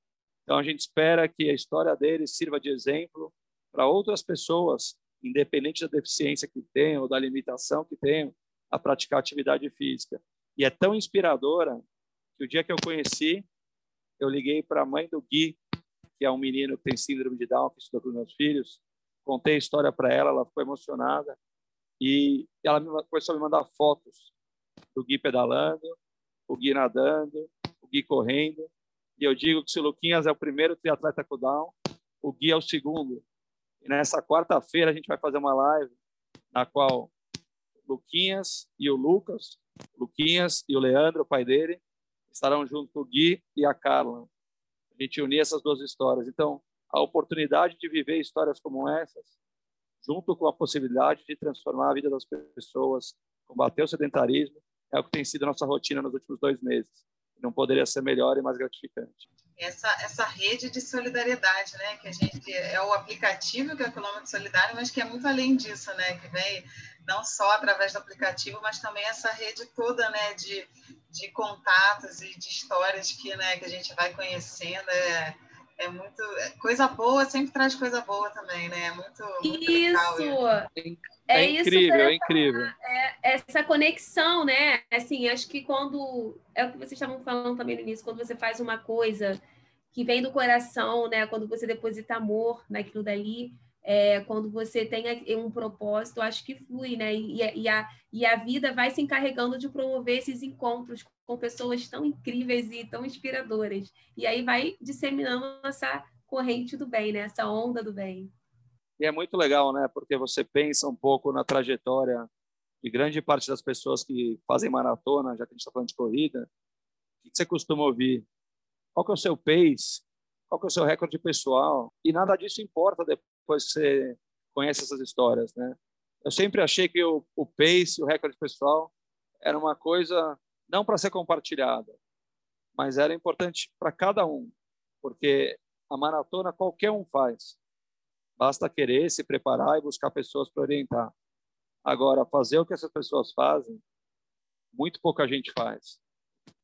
Então, a gente espera que a história dele sirva de exemplo para outras pessoas, independente da deficiência que tenham ou da limitação que tenham, a praticar atividade física. E é tão inspiradora que o dia que eu conheci, eu liguei para a mãe do Gui, que é um menino que tem síndrome de Down, que estuda com meus filhos, contei a história para ela, ela ficou emocionada e ela começou a me mandar fotos do Gui pedalando, o Gui nadando, o Gui correndo. E eu digo que se o Luquinhas é o primeiro triatleta com Down, o Gui é o segundo. E nessa quarta-feira a gente vai fazer uma live na qual Luquinhas e o Lucas, Luquinhas e o Leandro, o pai dele, estarão junto com o Gui e a Carla. A gente unir essas duas histórias. Então, a oportunidade de viver histórias como essas, junto com a possibilidade de transformar a vida das pessoas, combater o sedentarismo, é o que tem sido nossa rotina nos últimos dois meses. Não poderia ser melhor e mais gratificante. Essa, essa rede de solidariedade, né? Que a gente é o aplicativo que é o Quilômetro Solidário, mas que é muito além disso, né? Que vem não só através do aplicativo, mas também essa rede toda né, de, de contatos e de histórias que, né, que a gente vai conhecendo. É, é muito. É, coisa boa sempre traz coisa boa também, né? É muito, muito isso! Legal. É, é incrível, é incrível. É, essa conexão, né? Assim, acho que quando. É o que vocês estavam falando também no início, quando você faz uma coisa que vem do coração, né? Quando você deposita amor naquilo dali, é, quando você tem um propósito, acho que flui, né? E, e, a, e a vida vai se encarregando de promover esses encontros com pessoas tão incríveis e tão inspiradoras. E aí vai disseminando essa corrente do bem, né? Essa onda do bem. E é muito legal, né? Porque você pensa um pouco na trajetória de grande parte das pessoas que fazem maratona, já que a gente está falando de corrida. O que você costuma ouvir? Qual que é o seu pace? Qual que é o seu recorde pessoal? E nada disso importa depois que você conhece essas histórias, né? Eu sempre achei que o, o pace, o recorde pessoal, era uma coisa não para ser compartilhada, mas era importante para cada um, porque a maratona qualquer um faz. Basta querer se preparar e buscar pessoas para orientar. Agora, fazer o que essas pessoas fazem, muito pouca gente faz.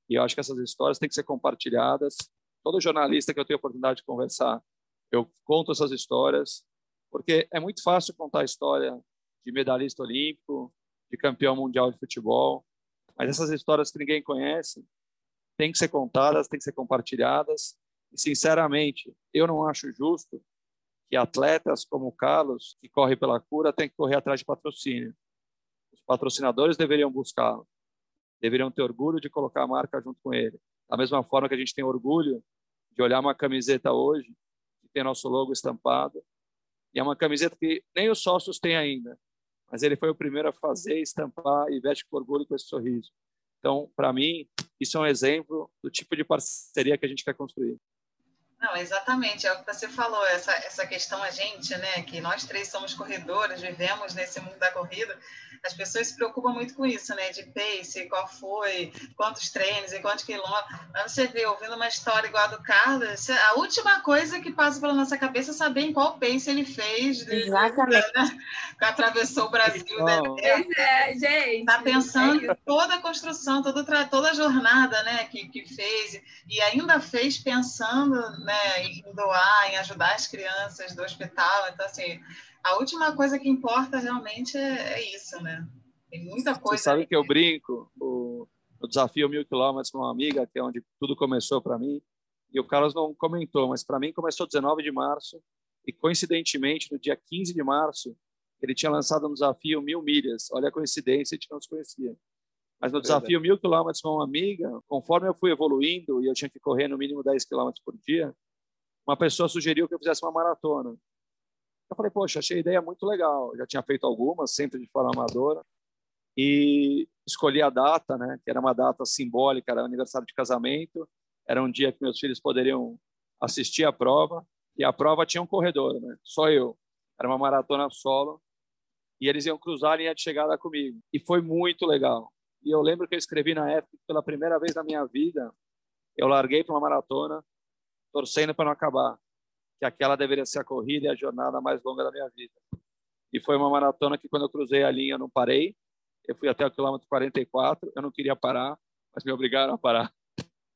E eu acho que essas histórias têm que ser compartilhadas. Todo jornalista que eu tenho a oportunidade de conversar, eu conto essas histórias, porque é muito fácil contar a história de medalhista olímpico, de campeão mundial de futebol, mas essas histórias que ninguém conhece têm que ser contadas, têm que ser compartilhadas. E, sinceramente, eu não acho justo que atletas como o Carlos, que corre pela cura, tem que correr atrás de patrocínio. Os patrocinadores deveriam buscá-lo, deveriam ter orgulho de colocar a marca junto com ele. Da mesma forma que a gente tem orgulho de olhar uma camiseta hoje, que tem nosso logo estampado, e é uma camiseta que nem os sócios têm ainda, mas ele foi o primeiro a fazer, estampar e veste com orgulho com esse sorriso. Então, para mim, isso é um exemplo do tipo de parceria que a gente quer construir. Não, exatamente, é o que você falou, essa, essa questão a gente, né, que nós três somos corredores, vivemos nesse mundo da corrida, as pessoas se preocupam muito com isso, né, de pace, qual foi, quantos treinos e quantos quilômetros, mas você vê, ouvindo uma história igual a do Carlos, a última coisa que passa pela nossa cabeça é saber em qual pace ele fez, exatamente, né, que atravessou o Brasil, né, é, gente, tá pensando é em toda a construção, toda, toda a jornada, né, que, que fez, e ainda fez pensando né, em doar, em ajudar as crianças do hospital. Então, assim, a última coisa que importa realmente é, é isso, né? Tem muita coisa. Você sabe que eu brinco o, o desafio mil quilômetros com uma amiga, que é onde tudo começou para mim. E o Carlos não comentou, mas para mim começou 19 de março e coincidentemente no dia 15 de março ele tinha lançado um desafio mil milhas. Olha a coincidência, a gente não se conhecia. Mas no desafio mil quilômetros com uma amiga, conforme eu fui evoluindo e eu tinha que correr no mínimo 10 quilômetros por dia, uma pessoa sugeriu que eu fizesse uma maratona. Eu falei, poxa, achei a ideia muito legal. já tinha feito algumas, sempre de forma amadora. E escolhi a data, né, que era uma data simbólica, era aniversário de casamento. Era um dia que meus filhos poderiam assistir a prova. E a prova tinha um corredor, né? Só eu. Era uma maratona solo. E eles iam cruzar a linha de chegada comigo. E foi muito legal e eu lembro que eu escrevi na época, pela primeira vez na minha vida, eu larguei para uma maratona, torcendo para não acabar, que aquela deveria ser a corrida e a jornada mais longa da minha vida. E foi uma maratona que, quando eu cruzei a linha, eu não parei. Eu fui até o quilômetro 44, eu não queria parar, mas me obrigaram a parar.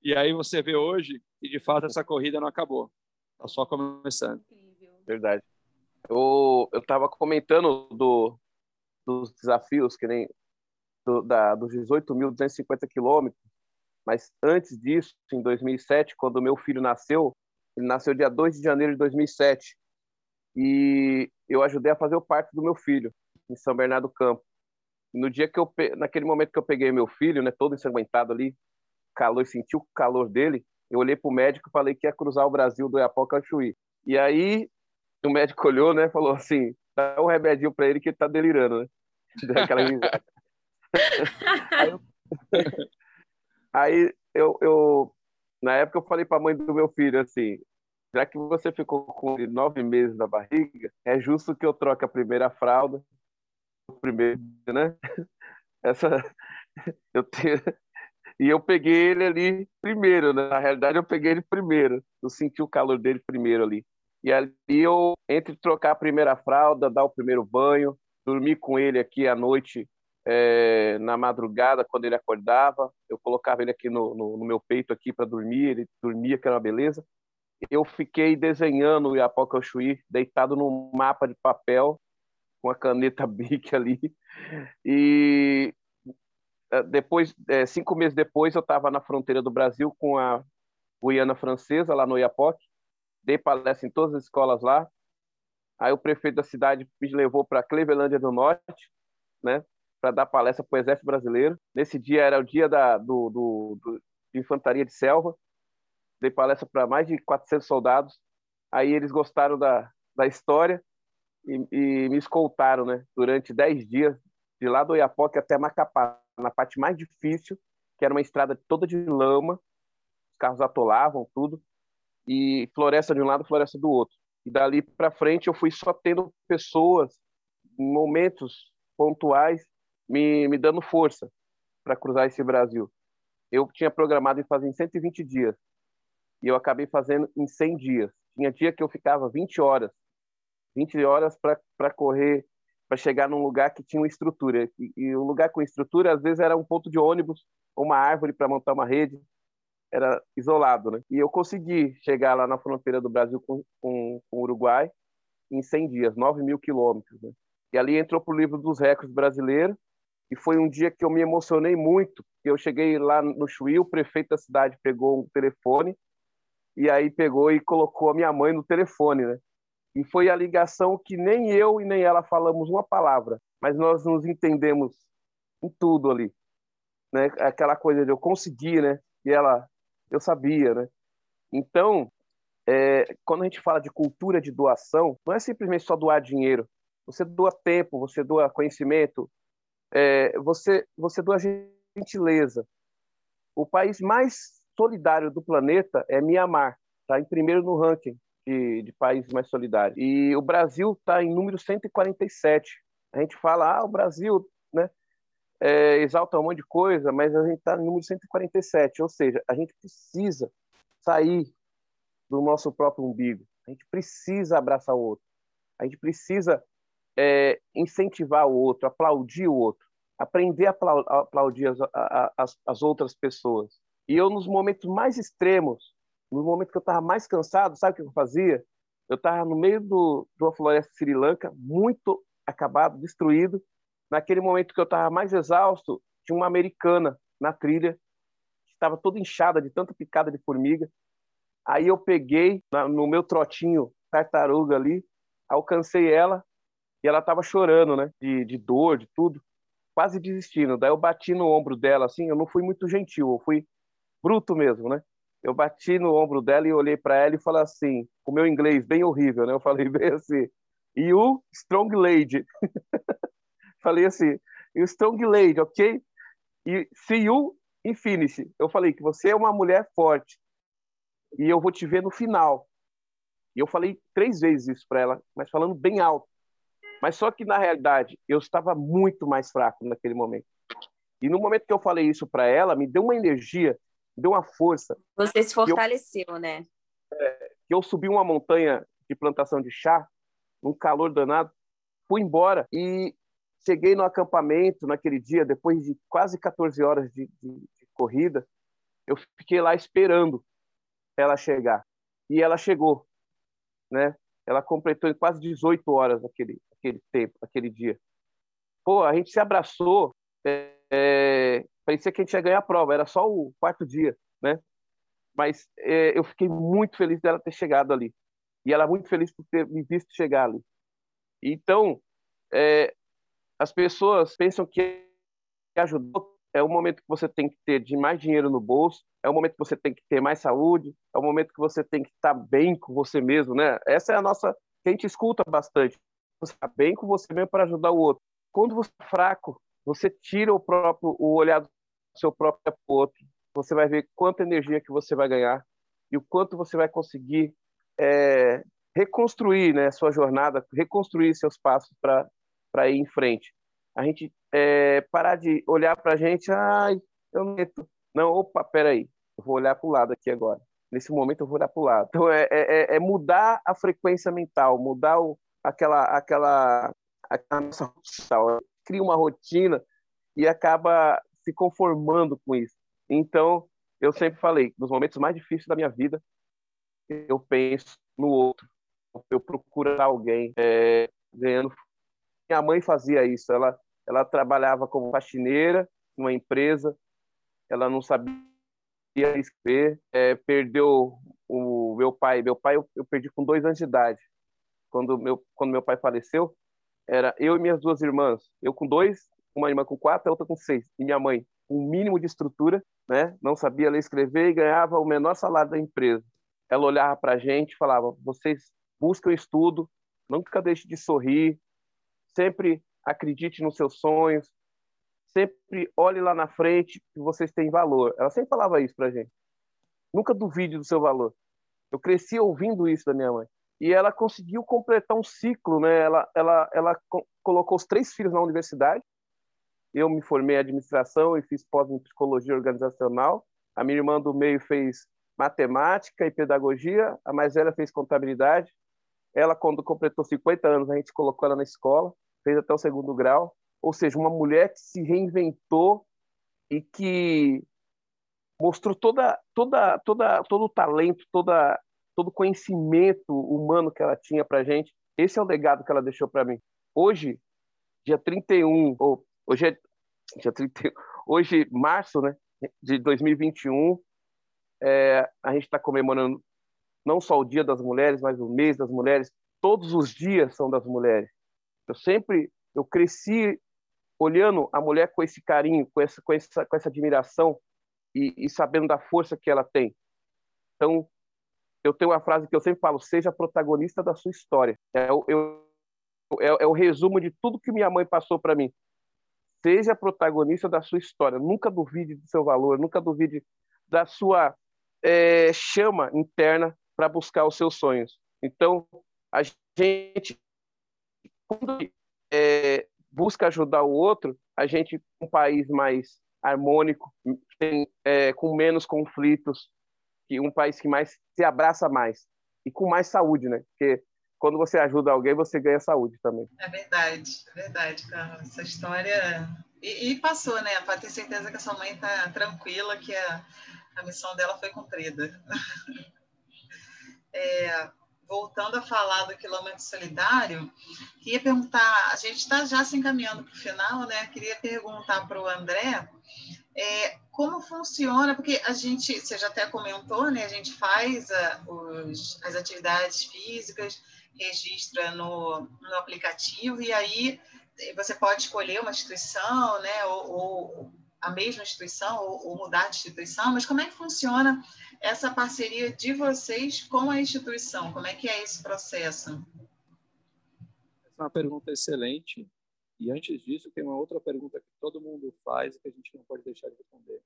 E aí você vê hoje que, de fato, essa corrida não acabou. Está só começando. Verdade. Eu estava comentando do, dos desafios, que nem do, da, dos 18.250 quilômetros, mas antes disso, em 2007, quando meu filho nasceu, ele nasceu dia 2 de janeiro de 2007, e eu ajudei a fazer o parto do meu filho, em São Bernardo do Campo. No dia que eu, naquele momento que eu peguei meu filho, né, todo ensanguentado ali, calor, senti o calor dele, eu olhei para o médico e falei que ia cruzar o Brasil do Iapoca ao Chuí. E aí o médico olhou, né, falou assim, dá um remedinho para ele que ele tá delirando, né? Deu aquela risada aí, eu, eu, na época, eu falei para a mãe do meu filho assim: já que você ficou com nove meses na barriga, é justo que eu troque a primeira fralda, o primeiro, né? Essa, eu tenho, e eu peguei ele ali primeiro, né? Na realidade, eu peguei ele primeiro. Eu senti o calor dele primeiro ali. E ali eu, entre trocar a primeira fralda, dar o primeiro banho, dormir com ele aqui à noite é, na madrugada, quando ele acordava, eu colocava ele aqui no, no, no meu peito aqui para dormir, ele dormia, que era uma beleza. Eu fiquei desenhando o Iapoca Chuí, deitado num mapa de papel, com a caneta Bic ali. E é, depois, é, cinco meses depois, eu estava na fronteira do Brasil com a Guiana Francesa, lá no Iapoque. Dei palestra em todas as escolas lá. Aí o prefeito da cidade me levou para Clevelândia do Norte, né? Para dar palestra para o Exército Brasileiro. Nesse dia era o dia da, do, do, do de Infantaria de Selva. Dei palestra para mais de 400 soldados. Aí eles gostaram da, da história e, e me escoltaram né, durante 10 dias, de lá do Oiapoque até Macapá, na parte mais difícil, que era uma estrada toda de lama, os carros atolavam tudo, e floresta de um lado, floresta do outro. E dali para frente eu fui só tendo pessoas, momentos pontuais me, me dando força para cruzar esse Brasil. Eu tinha programado em fazer em 120 dias e eu acabei fazendo em 100 dias. Tinha dia que eu ficava 20 horas, 20 horas para correr, para chegar num lugar que tinha uma estrutura. E, e um lugar com estrutura, às vezes, era um ponto de ônibus, uma árvore para montar uma rede, era isolado, né? E eu consegui chegar lá na fronteira do Brasil com, com, com o Uruguai em 100 dias, 9 mil quilômetros. Né? E ali entrou para o livro dos recordes brasileiros e foi um dia que eu me emocionei muito. Eu cheguei lá no Chuí, o prefeito da cidade pegou um telefone e aí pegou e colocou a minha mãe no telefone, né? E foi a ligação que nem eu e nem ela falamos uma palavra, mas nós nos entendemos em tudo ali, né? Aquela coisa de eu conseguir, né? E ela, eu sabia, né? Então, é, quando a gente fala de cultura de doação, não é simplesmente só doar dinheiro. Você doa tempo, você doa conhecimento, é, você você doa gentileza. O país mais solidário do planeta é Mianmar, está em primeiro no ranking de, de países mais solidários. E o Brasil está em número 147. A gente fala, ah, o Brasil, né? É, exalta um monte de coisa, mas a gente está no número 147, ou seja, a gente precisa sair do nosso próprio umbigo, a gente precisa abraçar o outro, a gente precisa é, incentivar o outro, aplaudir o outro, aprender a aplaudir as, as, as outras pessoas. E eu, nos momentos mais extremos, no momento que eu estava mais cansado, sabe o que eu fazia? Eu estava no meio do, de uma floresta Sri Lanka, muito acabado, destruído. Naquele momento que eu estava mais exausto, tinha uma americana na trilha, que estava toda inchada de tanta picada de formiga. Aí eu peguei na, no meu trotinho tartaruga ali, alcancei ela e ela estava chorando, né? De, de dor, de tudo, quase desistindo. Daí eu bati no ombro dela, assim, eu não fui muito gentil, eu fui bruto mesmo, né? Eu bati no ombro dela e olhei para ela e falei assim, com o meu inglês bem horrível, né? Eu falei bem assim, you strong lady. falei assim, you strong lady, ok? E see you in finish. Eu falei que você é uma mulher forte e eu vou te ver no final. E eu falei três vezes isso para ela, mas falando bem alto. Mas só que na realidade eu estava muito mais fraco naquele momento. E no momento que eu falei isso para ela, me deu uma energia deu uma força. Você se fortaleceu, eu, né? É, que eu subi uma montanha de plantação de chá, num calor danado, fui embora e cheguei no acampamento naquele dia, depois de quase 14 horas de, de, de corrida, eu fiquei lá esperando ela chegar. E ela chegou, né? Ela completou quase 18 horas aquele, aquele tempo, aquele dia. Pô, a gente se abraçou, é, é, parecia que a gente ia ganhar a prova, era só o quarto dia, né? Mas é, eu fiquei muito feliz dela ter chegado ali. E ela muito feliz por ter me visto chegar ali. Então, é, as pessoas pensam que ajudou é o momento que você tem que ter de mais dinheiro no bolso, é o momento que você tem que ter mais saúde, é o momento que você tem que estar bem com você mesmo, né? Essa é a nossa que a gente escuta bastante. Você está bem com você mesmo para ajudar o outro. Quando você é fraco, você tira o próprio o olhar do seu próprio outro, você vai ver quanta energia que você vai ganhar e o quanto você vai conseguir é, reconstruir né, sua jornada, reconstruir seus passos para ir em frente. A gente é, parar de olhar para a gente, ai, eu não Não, opa, peraí, eu vou olhar para o lado aqui agora. Nesse momento eu vou olhar para o lado. Então é, é, é, mudar a frequência mental, mudar o, aquela, aquela, aquela nossa cria uma rotina e acaba se conformando com isso. Então, eu sempre falei, nos momentos mais difíceis da minha vida, eu penso no outro. Eu procuro alguém é, ganhando. Minha mãe fazia isso. Ela, ela trabalhava como faxineira numa empresa. Ela não sabia escrever. É, perdeu o meu pai. Meu pai eu, eu perdi com dois anos de idade. Quando meu, quando meu pai faleceu, era eu e minhas duas irmãs. Eu com dois, uma irmã com quatro, a outra com seis. E minha mãe, com um mínimo de estrutura, né? não sabia ler e escrever e ganhava o menor salário da empresa. Ela olhava para a gente falava: vocês buscam estudo, nunca deixe de sorrir, sempre acredite nos seus sonhos, sempre olhe lá na frente que vocês têm valor. Ela sempre falava isso para a gente. Nunca duvide do seu valor. Eu cresci ouvindo isso da minha mãe. E ela conseguiu completar um ciclo, né? Ela, ela, ela co colocou os três filhos na universidade. Eu me formei em administração e fiz pós em psicologia organizacional. A minha irmã do meio fez matemática e pedagogia. A mais velha fez contabilidade. Ela, quando completou 50 anos, a gente colocou ela na escola, fez até o segundo grau. Ou seja, uma mulher que se reinventou e que mostrou toda, toda, toda, todo o talento, toda, todo o conhecimento humano que ela tinha para gente. Esse é o legado que ela deixou para mim. Hoje, dia 31, ou hoje é dia 31, hoje março, né, de 2021, é, a gente está comemorando não só o Dia das Mulheres, mas o mês das mulheres. Todos os dias são das mulheres. Eu sempre, eu cresci olhando a mulher com esse carinho, com essa, com essa, com essa admiração e, e sabendo da força que ela tem. Então, eu tenho uma frase que eu sempre falo: seja protagonista da sua história. É, eu, é, é o resumo de tudo que minha mãe passou para mim. Seja protagonista da sua história. Nunca duvide do seu valor, nunca duvide da sua é, chama interna para buscar os seus sonhos. Então, a gente, quando é, busca ajudar o outro, a gente, um país mais harmônico, tem, é, com menos conflitos, que um país que mais se abraça mais e com mais saúde, né? Porque quando você ajuda alguém, você ganha saúde também. É verdade, é verdade, cara. Essa história e, e passou, né? Para ter certeza que a sua mãe está tranquila, que a, a missão dela foi cumprida. é, voltando a falar do quilômetro solidário, queria perguntar, a gente está já se encaminhando para o final, né? Queria perguntar para o André é, como funciona, porque a gente, você já até comentou, né? A gente faz a, os, as atividades físicas, registra no, no aplicativo e aí você pode escolher uma instituição, né? Ou, ou a mesma instituição ou, ou mudar de instituição, mas como é que funciona essa parceria de vocês com a instituição? Como é que é esse processo? Essa é uma pergunta excelente. E antes disso, tem uma outra pergunta que todo mundo faz e que a gente não pode deixar de responder.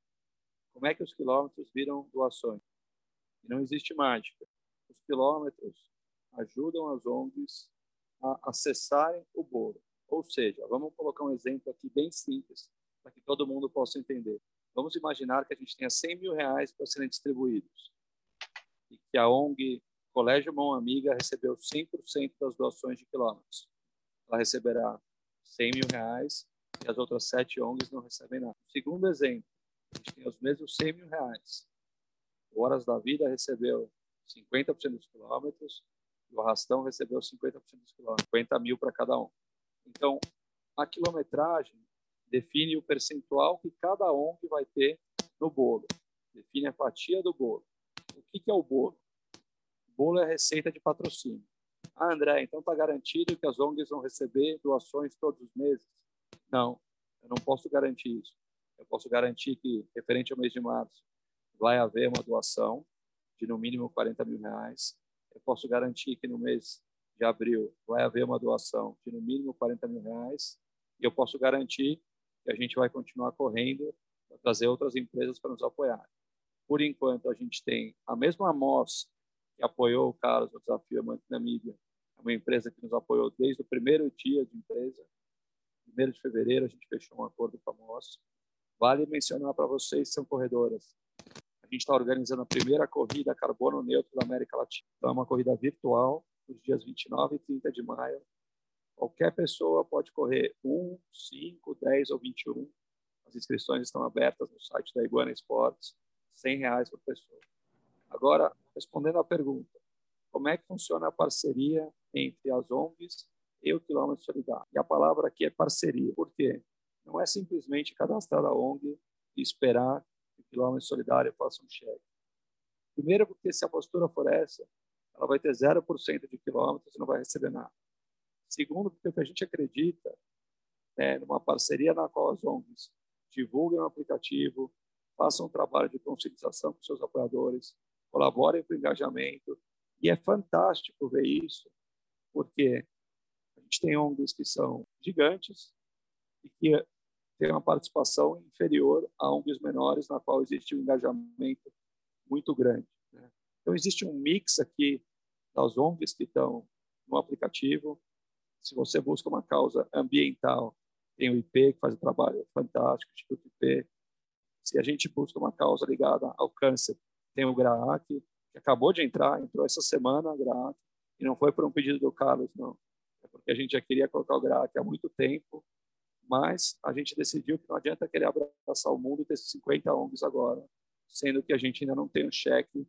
Como é que os quilômetros viram doações? E não existe mágica. Os quilômetros ajudam as ONGs a acessarem o bolo. Ou seja, vamos colocar um exemplo aqui bem simples, para que todo mundo possa entender. Vamos imaginar que a gente tenha 100 mil reais para serem distribuídos e que a ONG Colégio Mão Amiga recebeu 100% das doações de quilômetros. Ela receberá 100 mil reais e as outras sete ONGs não recebem nada. Segundo exemplo, a gente tem os mesmos 100 mil reais. O Horas da Vida recebeu 50% dos quilômetros e o Arrastão recebeu 50% dos quilômetros, 50 mil para cada um. Então, a quilometragem define o percentual que cada ONG vai ter no bolo, define a fatia do bolo. O que, que é o bolo? O bolo é a receita de patrocínio. Ah, André, então está garantido que as ONGs vão receber doações todos os meses? Não, eu não posso garantir isso. Eu posso garantir que, referente ao mês de março, vai haver uma doação de no mínimo 40 mil reais. Eu posso garantir que no mês de abril vai haver uma doação de no mínimo 40 mil reais. E eu posso garantir que a gente vai continuar correndo para trazer outras empresas para nos apoiar. Por enquanto, a gente tem a mesma amostra que apoiou o Carlos no Desafio Amante Namíbia uma empresa que nos apoiou desde o primeiro dia de empresa. Primeiro de fevereiro, a gente fechou um acordo MOS. Vale mencionar para vocês, são corredoras. A gente está organizando a primeira corrida carbono neutro da América Latina. Então, é uma corrida virtual, nos dias 29 e 30 de maio. Qualquer pessoa pode correr 1, 5, 10 ou 21. As inscrições estão abertas no site da Iguana Esportes, R$ reais por pessoa. Agora, respondendo à pergunta, como é que funciona a parceria entre as ONGs e o Quilômetro Solidário. E a palavra aqui é parceria. Por quê? Não é simplesmente cadastrar a ONG e esperar que o Quilômetro Solidário faça um cheque. Primeiro, porque se a postura for essa, ela vai ter 0% de quilômetros e não vai receber nada. Segundo, porque a gente acredita é numa parceria na qual as ONGs divulguem o aplicativo, façam um trabalho de conscientização com seus apoiadores, colaborem com o engajamento. E é fantástico ver isso porque a gente tem ONGs que são gigantes e que têm uma participação inferior a ONGs menores, na qual existe um engajamento muito grande. Né? Então, existe um mix aqui das ONGs que estão no aplicativo. Se você busca uma causa ambiental, tem o IP, que faz um trabalho fantástico, o Instituto IP. Se a gente busca uma causa ligada ao câncer, tem o GRAAC, que acabou de entrar, entrou essa semana, a GRAAC, e não foi por um pedido do Carlos, não. É porque a gente já queria colocar o GRAAC há muito tempo, mas a gente decidiu que não adianta querer abraçar o mundo e ter 50 ONGs agora, sendo que a gente ainda não tem um cheque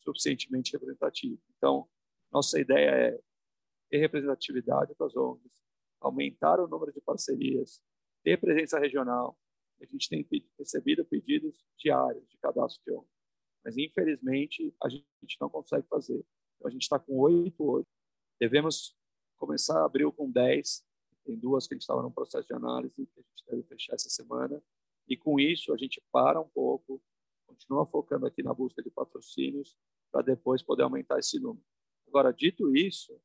suficientemente representativo. Então, nossa ideia é ter representatividade para as ONGs, aumentar o número de parcerias, ter presença regional. A gente tem recebido pedidos diários de cadastro de ONG, mas infelizmente a gente não consegue fazer. Então, a gente está com oito hoje. Devemos começar abril com dez. Tem duas que a gente estava no processo de análise que a gente deve fechar essa semana. E com isso a gente para um pouco, continua focando aqui na busca de patrocínios para depois poder aumentar esse número. Agora, dito isso,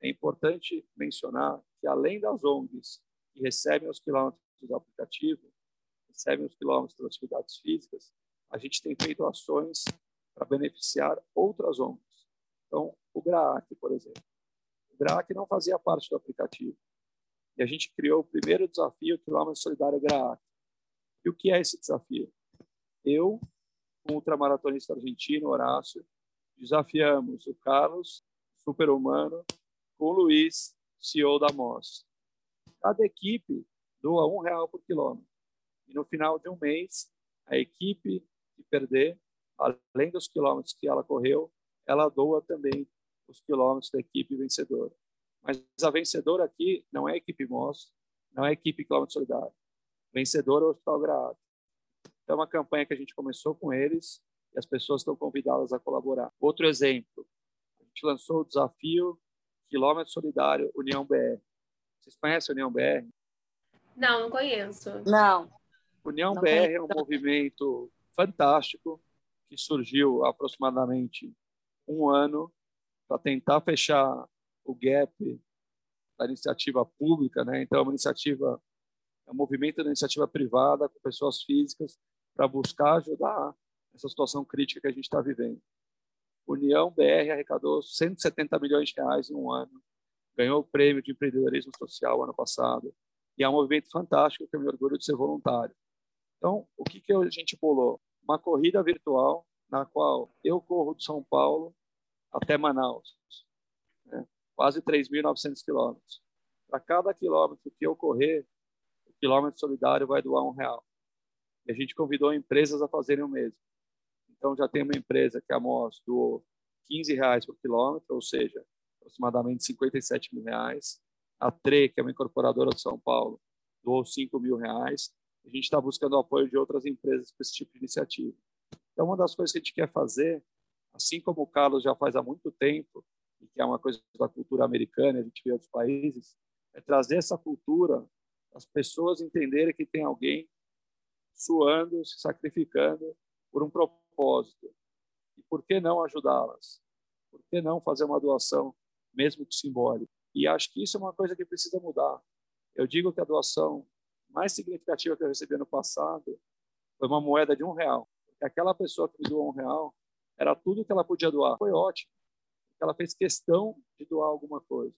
é importante mencionar que, além das ONGs que recebem os quilômetros do aplicativo, recebem os quilômetros das atividades físicas, a gente tem feito ações para beneficiar outras ONGs. Então, o GRAAC, por exemplo. O GRAAC não fazia parte do aplicativo. E a gente criou o primeiro desafio, Quilômetro Solidário GRAAC. E o que é esse desafio? Eu, o ultramaratonista argentino, Horácio, desafiamos o Carlos, super-humano, com o Luiz, CEO da MOS. Cada equipe doa um real por quilômetro. E no final de um mês, a equipe perder, além dos quilômetros que ela correu, ela doa também os quilômetros da equipe vencedora. Mas a vencedora aqui não é a equipe MOS, não é a equipe Quilômetro Solidário. Vencedora é o Hospital Graado. Então, é uma campanha que a gente começou com eles e as pessoas estão convidadas a colaborar. Outro exemplo, a gente lançou o desafio Quilômetro Solidário União BR. Vocês conhecem a União BR? Não, não conheço. Não. União Não BR conheço. é um movimento fantástico que surgiu há aproximadamente um ano para tentar fechar o gap da iniciativa pública, né? Então, é uma iniciativa, é um movimento da iniciativa privada com pessoas físicas para buscar ajudar essa situação crítica que a gente está vivendo. União BR arrecadou 170 milhões de reais em um ano, ganhou o prêmio de empreendedorismo social ano passado, e é um movimento fantástico que eu me orgulho de ser voluntário. Então, o que, que a gente bolou? Uma corrida virtual na qual eu corro de São Paulo até Manaus, né? quase 3.900 quilômetros. Para cada quilômetro que eu correr, o quilômetro solidário vai doar um real. E a gente convidou empresas a fazerem o mesmo. Então, já tem uma empresa que a MOS doou 15 reais por quilômetro, ou seja, aproximadamente 57 mil reais. A TRE, que é uma incorporadora de São Paulo, doou 5 mil reais. A gente está buscando o apoio de outras empresas para esse tipo de iniciativa. Então, uma das coisas que a gente quer fazer, assim como o Carlos já faz há muito tempo, e que é uma coisa da cultura americana, a gente vê outros países, é trazer essa cultura, as pessoas entenderem que tem alguém suando, se sacrificando por um propósito. E por que não ajudá-las? Por que não fazer uma doação, mesmo que simbólica? E acho que isso é uma coisa que precisa mudar. Eu digo que a doação mais significativa que eu recebi no passado foi uma moeda de um real. Aquela pessoa que me doou um real era tudo que ela podia doar. Foi ótimo. Ela fez questão de doar alguma coisa.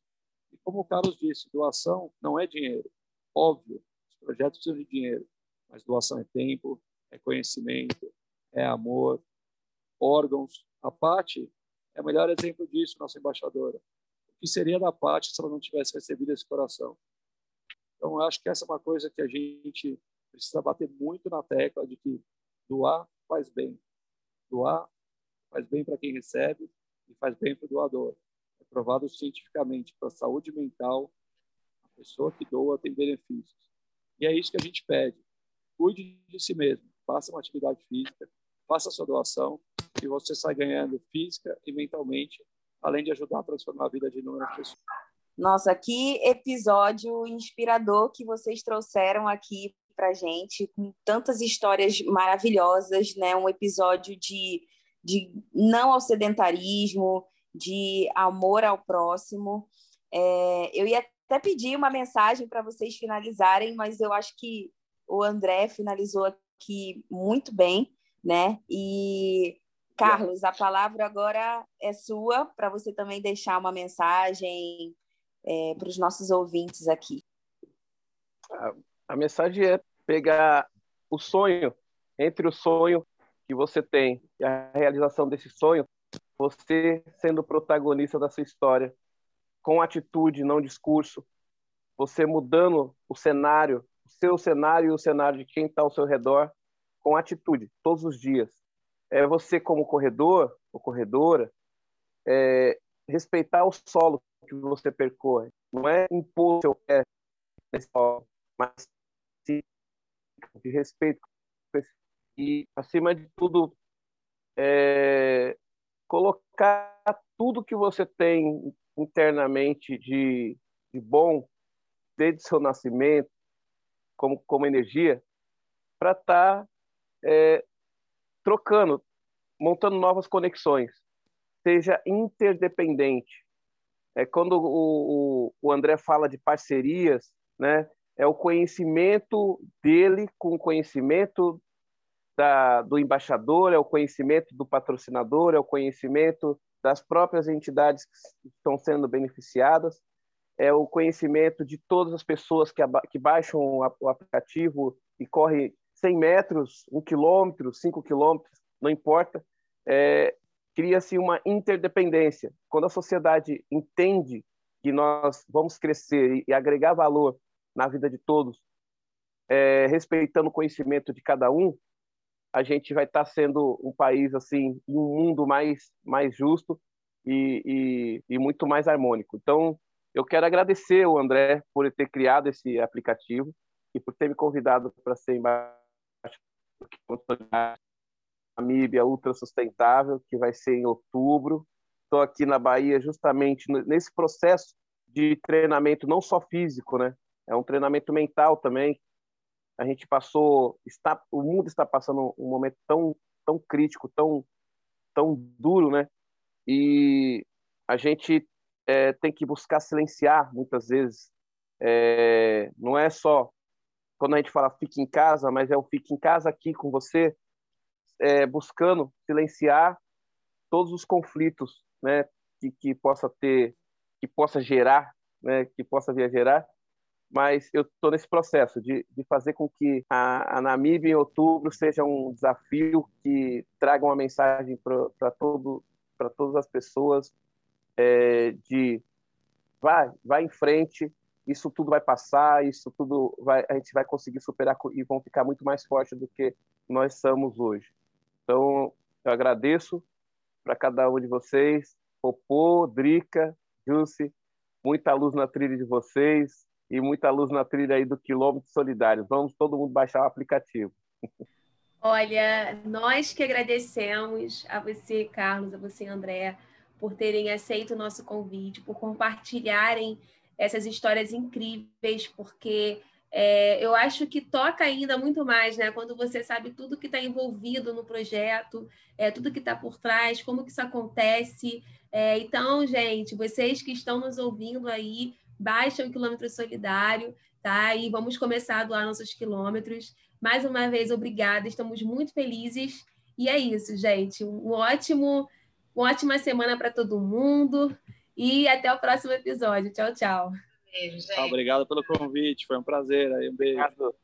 E como o Carlos disse, doação não é dinheiro. Óbvio, os projetos precisam de dinheiro, mas doação é tempo, é conhecimento, é amor, órgãos. A Pati é o melhor exemplo disso, nossa embaixadora. O que seria da Pati se ela não tivesse recebido esse coração? Então, acho que essa é uma coisa que a gente precisa bater muito na tecla de que doar faz bem. Doar faz bem para quem recebe e faz bem para o doador. É provado cientificamente para a saúde mental, a pessoa que doa tem benefícios. E é isso que a gente pede. Cuide de si mesmo, faça uma atividade física, faça sua doação e você sai ganhando física e mentalmente, além de ajudar a transformar a vida de inúmeras pessoas. Nossa, que episódio inspirador que vocês trouxeram aqui para gente, com tantas histórias maravilhosas, né? Um episódio de, de não ao sedentarismo, de amor ao próximo. É, eu ia até pedir uma mensagem para vocês finalizarem, mas eu acho que o André finalizou aqui muito bem, né? E Carlos, a palavra agora é sua para você também deixar uma mensagem é, para os nossos ouvintes aqui. A, a mensagem é pegar o sonho, entre o sonho que você tem e a realização desse sonho, você sendo protagonista da sua história, com atitude, não discurso, você mudando o cenário, o seu cenário e o cenário de quem está ao seu redor, com atitude, todos os dias. É você, como corredor ou corredora, é, respeitar o solo que você percorre. Não é impor seu pé mas de respeito. E, acima de tudo, é, colocar tudo que você tem internamente de, de bom, desde seu nascimento, como, como energia, para estar tá, é, trocando, montando novas conexões. Seja interdependente. É quando o, o, o André fala de parcerias, né? É o conhecimento dele com o conhecimento da, do embaixador, é o conhecimento do patrocinador, é o conhecimento das próprias entidades que estão sendo beneficiadas, é o conhecimento de todas as pessoas que, que baixam o aplicativo e correm 100 metros, 1 quilômetro, 5 quilômetros, não importa, é, cria-se uma interdependência. Quando a sociedade entende que nós vamos crescer e, agregar valor na vida de todos, é, respeitando o conhecimento de cada um, a gente vai estar sendo um país assim, um mundo mais mais justo e, e, e, muito mais harmônico. Então, eu quero agradecer o André por ter criado esse aplicativo e por ter me convidado para ser embaixador Namíbia Ultra Sustentável, que vai ser em outubro. Estou aqui na Bahia justamente nesse processo de treinamento não só físico, né? É um treinamento mental também, a gente passou, está, o mundo está passando um momento tão, tão crítico, tão, tão duro, né? E a gente é, tem que buscar silenciar muitas vezes. É, não é só quando a gente fala fique em casa, mas é o fique em casa aqui com você, é, buscando silenciar todos os conflitos, né? Que, que possa ter, que possa gerar, né? Que possa vir a gerar mas eu estou nesse processo de, de fazer com que a, a Namíbia em outubro seja um desafio que traga uma mensagem para todo para todas as pessoas é, de vai vai em frente isso tudo vai passar isso tudo vai a gente vai conseguir superar e vão ficar muito mais fortes do que nós somos hoje então eu agradeço para cada um de vocês Popô, Drica, Jussi, muita luz na trilha de vocês e muita luz na trilha aí do quilômetro solidário. Vamos todo mundo baixar o aplicativo. Olha, nós que agradecemos a você, Carlos, a você, André, por terem aceito o nosso convite, por compartilharem essas histórias incríveis, porque é, eu acho que toca ainda muito mais, né? Quando você sabe tudo que está envolvido no projeto, é, tudo que está por trás, como que isso acontece. É, então, gente, vocês que estão nos ouvindo aí, baixa o quilômetro solidário, tá? E vamos começar a doar nossos quilômetros. Mais uma vez, obrigada, estamos muito felizes. E é isso, gente. Um ótimo, uma ótima semana para todo mundo. E até o próximo episódio. Tchau, tchau. Beijo, gente. Obrigado pelo convite, foi um prazer. Aí, um beijo. Obrigado.